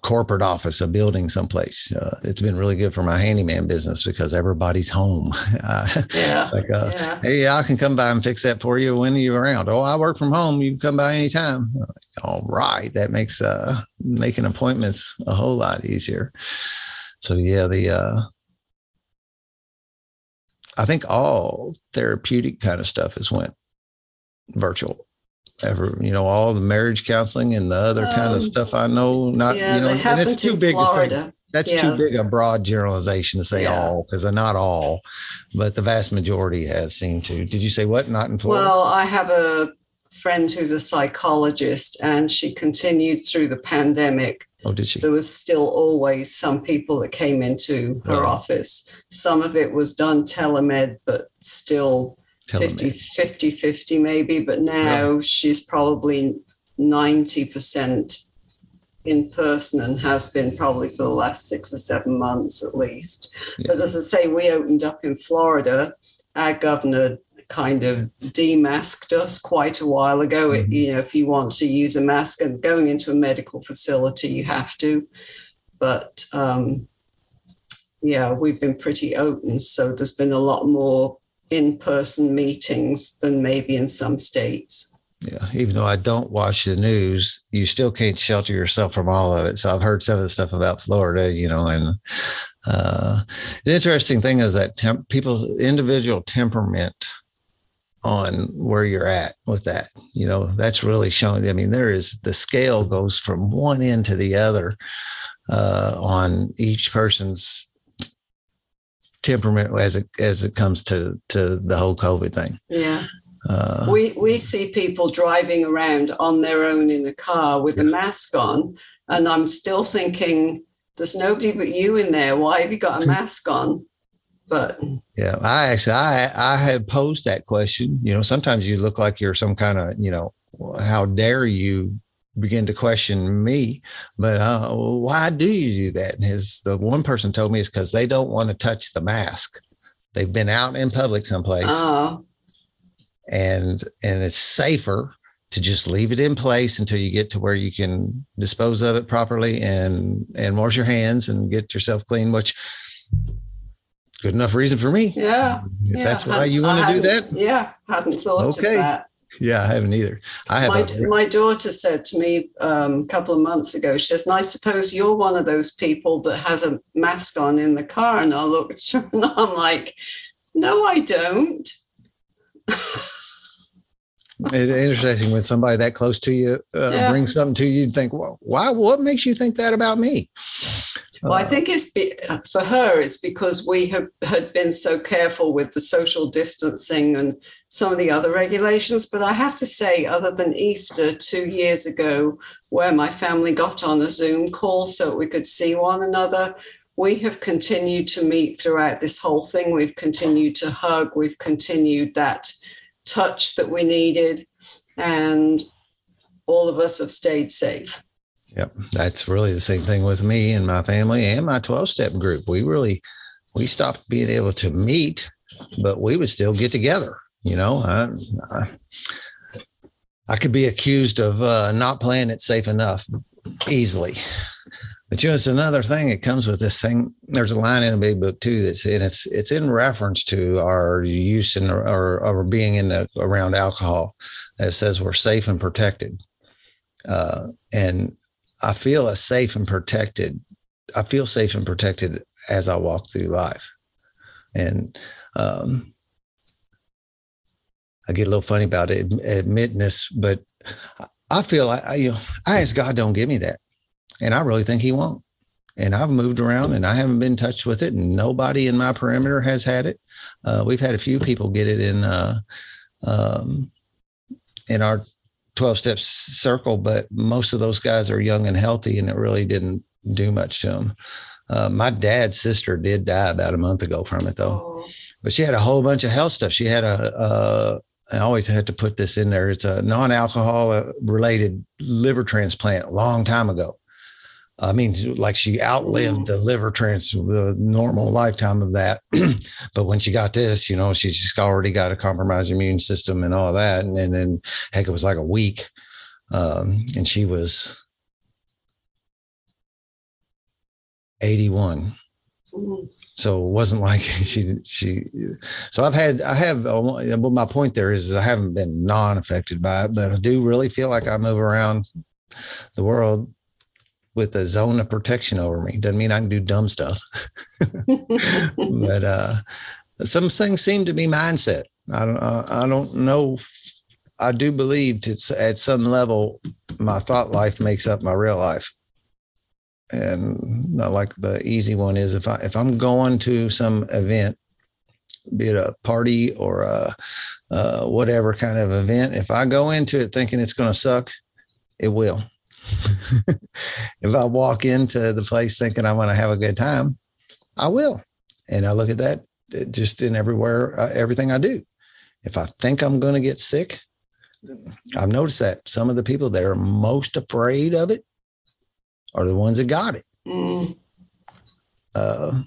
corporate office a building someplace. Uh, it's been really good for my handyman business because everybody's home. Uh, yeah. It's like uh, yeah. Hey i can come by and fix that for you when you're around. Oh i work from home. You can come by anytime. All right. That makes uh making appointments a whole lot easier. So yeah the uh i think all therapeutic kind of stuff has went virtual ever you know all the marriage counseling and the other kind Um, of stuff i know not yeah you know and it's too big to say that's Yeah. too big a broad generalization to say Yeah. all because they're not all, but the vast majority has seemed to. Did you say what? Not in Florida? Well, I have a friend who's a psychologist, and she continued through the pandemic. oh, did she? There was still always some people that came into her office. Some of it was done telemed, but still 50, 50 50 maybe. But now she's probably 90% in person and has been probably for the last six or seven months at least. Because as I say, we opened up in Florida. Our governor kind of demasked us quite a while ago. Mhm. you know, if you want to use a mask and going into a medical facility, you have to. But um, yeah, we've been pretty open. So there's been a lot more in person meetings than maybe in some states. Yeah. Even though I don't watch the news, you still can't shelter yourself from all of it. So I've heard some of the stuff about Florida, you know, and Uh, the interesting thing is that temp- people, individual temperament on where you're at with that. You know, that's really showing. I mean, there is the scale goes from one end to the other uh, on each person's temperament as it as it comes to to the whole COVID thing. Yeah. Uh, we we see people driving around on their own in a car with a mask on, and I'm still thinking, there's nobody but you in there. Why have you got a mask on? But yeah, I actually I I had posed that question. You know, sometimes you look like you're some kind of you know, how dare you begin to question me but uh, why do you do that and his the one person told me is because they don't want to touch the mask they've been out in public someplace oh. and and it's safer to just leave it in place until you get to where you can dispose of it properly and and wash your hands and get yourself clean which good enough reason for me yeah if yeah. that's why you want to do that yeah hadn't thought okay. of that yeah, I haven't either. I have. My, my daughter said to me um, a couple of months ago, she says, and I suppose you're one of those people that has a mask on in the car. And I looked at her and I'm like, no, I don't. it's interesting when somebody that close to you uh, yeah. brings something to you, you think, well, why? What makes you think that about me? Well, I think it's be, for her. It's because we have had been so careful with the social distancing and some of the other regulations. But I have to say, other than Easter two years ago, where my family got on a Zoom call so we could see one another, we have continued to meet throughout this whole thing. We've continued to hug. We've continued that touch that we needed, and all of us have stayed safe. Yep. That's really the same thing with me and my family and my 12 step group. We really, we stopped being able to meet, but we would still get together. You know, I, I, I could be accused of uh, not playing it safe enough easily. But you know, it's another thing that comes with this thing. There's a line in a big book too that's in it's it's in reference to our use and or, or being in the, around alcohol that says we're safe and protected. Uh, and I feel as safe and protected. I feel safe and protected as I walk through life. And um, I get a little funny about it, admitting this, but I feel I, I, you know, I ask God, don't give me that. And I really think he won't. And I've moved around and I haven't been touched with it. And nobody in my perimeter has had it. Uh, we've had a few people get it in, uh, um, in our 12 steps circle, but most of those guys are young and healthy, and it really didn't do much to them. Uh, my dad's sister did die about a month ago from it, though, oh. but she had a whole bunch of health stuff. She had a, a I always had to put this in there. It's a non-alcohol related liver transplant a long time ago. I mean, like she outlived the liver trans, the normal lifetime of that. but when she got this, you know, she's just already got a compromised immune system and all that. And then, heck, it was like a week. Um, and she was 81. So it wasn't like she, she, so I've had, I have, uh, well, my point there is I haven't been non affected by it, but I do really feel like I move around the world with a zone of protection over me. Doesn't mean I can do dumb stuff, but uh, some things seem to be mindset. I don't. Uh, I don't know. I do believe it's at some level my thought life makes up my real life. And not like the easy one is if I if I'm going to some event, be it a party or a, uh, whatever kind of event, if I go into it thinking it's going to suck, it will if I walk into the place thinking I want to have a good time, I will. And I look at that just in everywhere, uh, everything I do. If I think I'm going to get sick, I've noticed that some of the people that are most afraid of it are the ones that got it. Mm. Uh,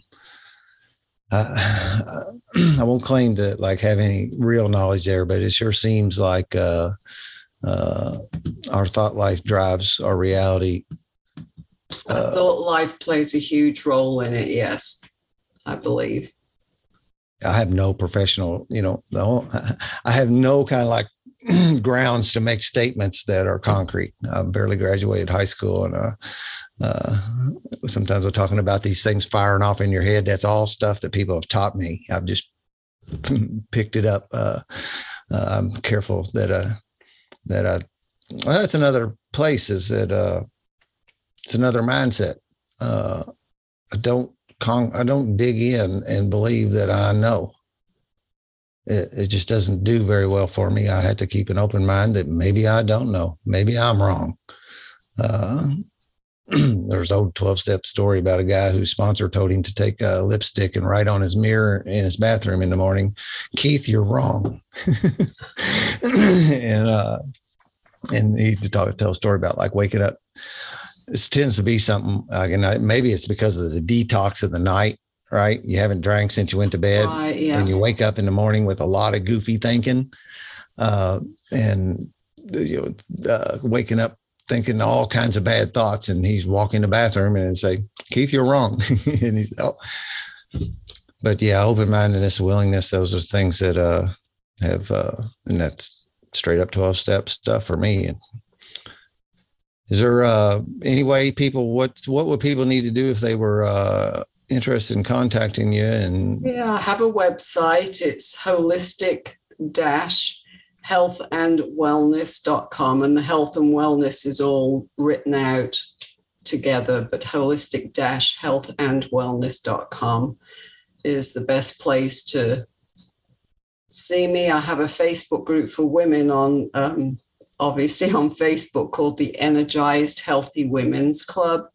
I, I, won't claim to like have any real knowledge there, but it sure seems like uh, uh, our thought life drives our reality. Uh, thought life plays a huge role in it. Yes, I believe. I have no professional, you know, no, I have no kind of like grounds to make statements that are concrete. I barely graduated high school, and uh, uh, sometimes I'm talking about these things firing off in your head. That's all stuff that people have taught me. I've just picked it up. Uh, uh, I'm careful that uh, that I. Well, that's another place. Is that uh, it's another mindset. Uh, I don't con- I don't dig in and believe that I know. It, it just doesn't do very well for me. I had to keep an open mind that maybe I don't know. Maybe I'm wrong. Uh, there's old 12 step story about a guy whose sponsor told him to take a lipstick and write on his mirror in his bathroom in the morning, Keith, you're wrong. and, uh, and he talk, tell a story about like waking up. This tends to be something, uh, and maybe it's because of the detox of the night, right? You haven't drank since you went to bed, Right, yeah. and you wake up in the morning with a lot of goofy thinking, uh, and you know, uh, waking up thinking all kinds of bad thoughts, and he's walking the bathroom and say, "Keith, you're wrong," and he's oh. But yeah, open mindedness, willingness, those are things that uh, have, uh, and that's straight up twelve step stuff for me. Is there uh, any way people what what would people need to do if they were uh, interested in contacting you and Yeah, I have a website. It's holistic dash health And the health and wellness is all written out together, but holistic dash healthandwellness.com is the best place to see me. I have a Facebook group for women on, um, obviously, on Facebook called the Energized Healthy Women's Club.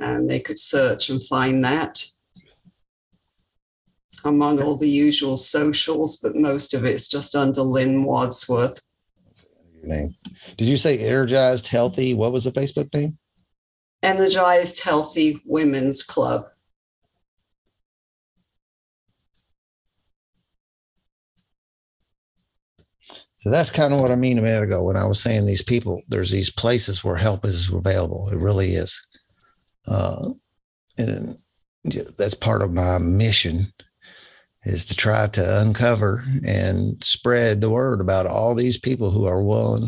And they could search and find that. I'm all the usual socials, but most of it's just under Lynne Wadsworth. your name? Did you say energized, healthy? What was the Facebook name? Energized Healthy Women's Club. So that's kind of what I mean a minute ago when I was saying these people, there's these places where help is available. It really is. Uh, and that's part of my mission is to try to uncover and spread the word about all these people who are willing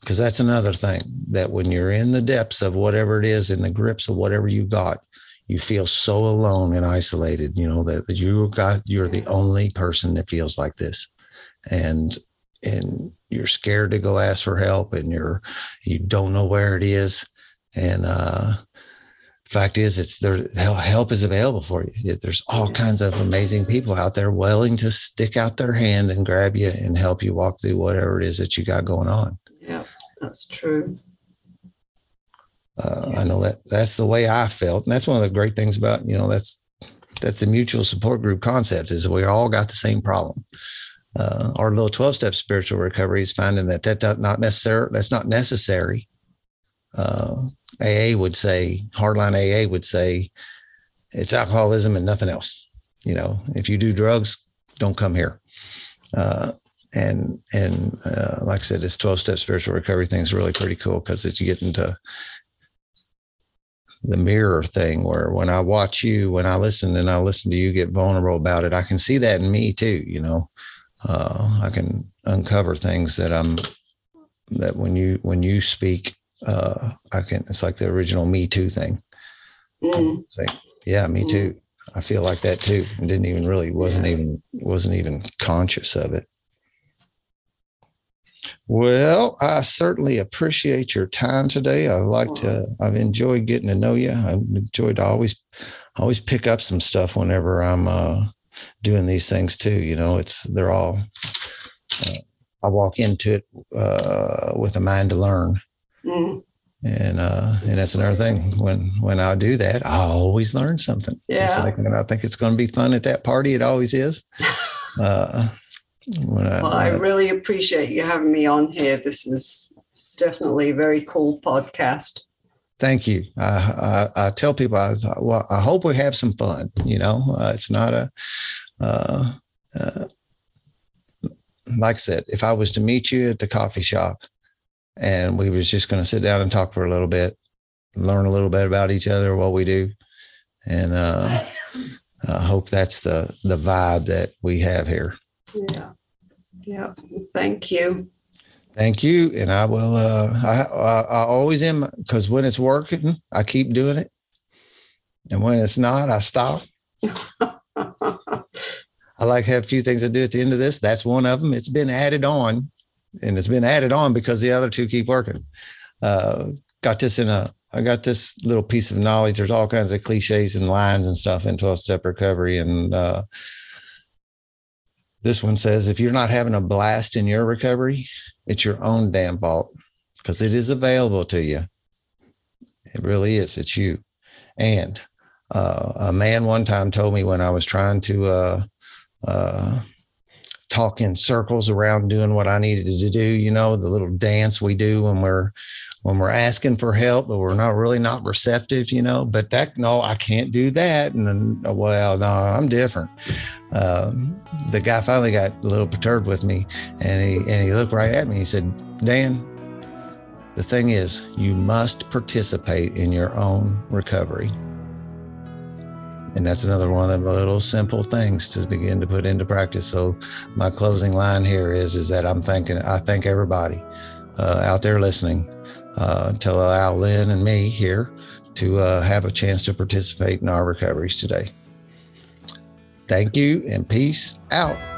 because that's another thing that when you're in the depths of whatever it is in the grips of whatever you've got you feel so alone and isolated you know that, that you got you're the only person that feels like this. And and you're scared to go ask for help and you're you don't know where it is. And uh fact is it's there help is available for you. There's all kinds of amazing people out there willing to stick out their hand and grab you and help you walk through whatever it is that you got going on. Yeah, that's true. uh, i know that that's the way i felt. And that's one of the great things about you know that's that's the mutual support group concept is we all got the same problem. Uh, our little 12 step spiritual recovery is finding that that not necessary that's not necessary. Uh, AA would say, hardline AA would say, it's alcoholism and nothing else. You know, if you do drugs, don't come here. Uh, and and uh, like I said, this twelve step spiritual recovery thing is really pretty cool because it's you get into the mirror thing where when I watch you, when I listen and I listen to you get vulnerable about it, I can see that in me too. You know, uh, I can uncover things that I'm that when you when you speak uh, I can, it's like the original Me Too thing. Mm, like, yeah, me Mm. too. I feel like that too. And didn't even really, wasn't Yeah. even, wasn't even conscious of it. Well, I certainly appreciate your time today. I like to, I've enjoyed getting to know you. I've enjoyed to always, always pick up some stuff whenever I'm uh, doing these things too. You know, it's, they're all, uh, I walk into it uh, with a mind to learn mm, and uh and that's another thing when when i do that i always learn something Just Yeah. like when i think it's going to be fun at that party it always is uh when I, well, when I- really appreciate you having me on here. This is definitely a very cool podcast. thank you I, I i tell people i well i hope we have some fun you know uh, it's not a uh, uh like i said if i was to meet you at the coffee shop and we was just going to sit down and talk for a little bit learn a little bit about each other what we do and uh I hope that's the the vibe that we have here. Yeah. Yeah. Thank you. Thank you. And I will, uh, I, I, I always am because when it's working, I keep doing it. And when it's not, I stop. I like to have a few things to do at the end of this. That's one of them. It's been added on and it's been added on because the other two keep working. Uh, got this in a, I got this little piece of knowledge. There's all kinds of cliches and lines and stuff in 12 step recovery. And, uh, this one says, if you're not having a blast in your recovery, it's your own damn fault because it is available to you. It really is. It's you. And uh, a man one time told me when I was trying to uh, uh, talk in circles around doing what I needed to do, you know, the little dance we do when we're when we're asking for help, but we're not really not receptive, you know. But that no, I can't do that. And then, well, no, I'm different. Um, the guy finally got a little perturbed with me, and he and he looked right at me. He said, "Dan, the thing is, you must participate in your own recovery." And that's another one of the little simple things to begin to put into practice. So, my closing line here is is that I'm thanking I thank everybody uh, out there listening uh, to allow Lynne and me here to uh, have a chance to participate in our recoveries today. Thank you and peace out.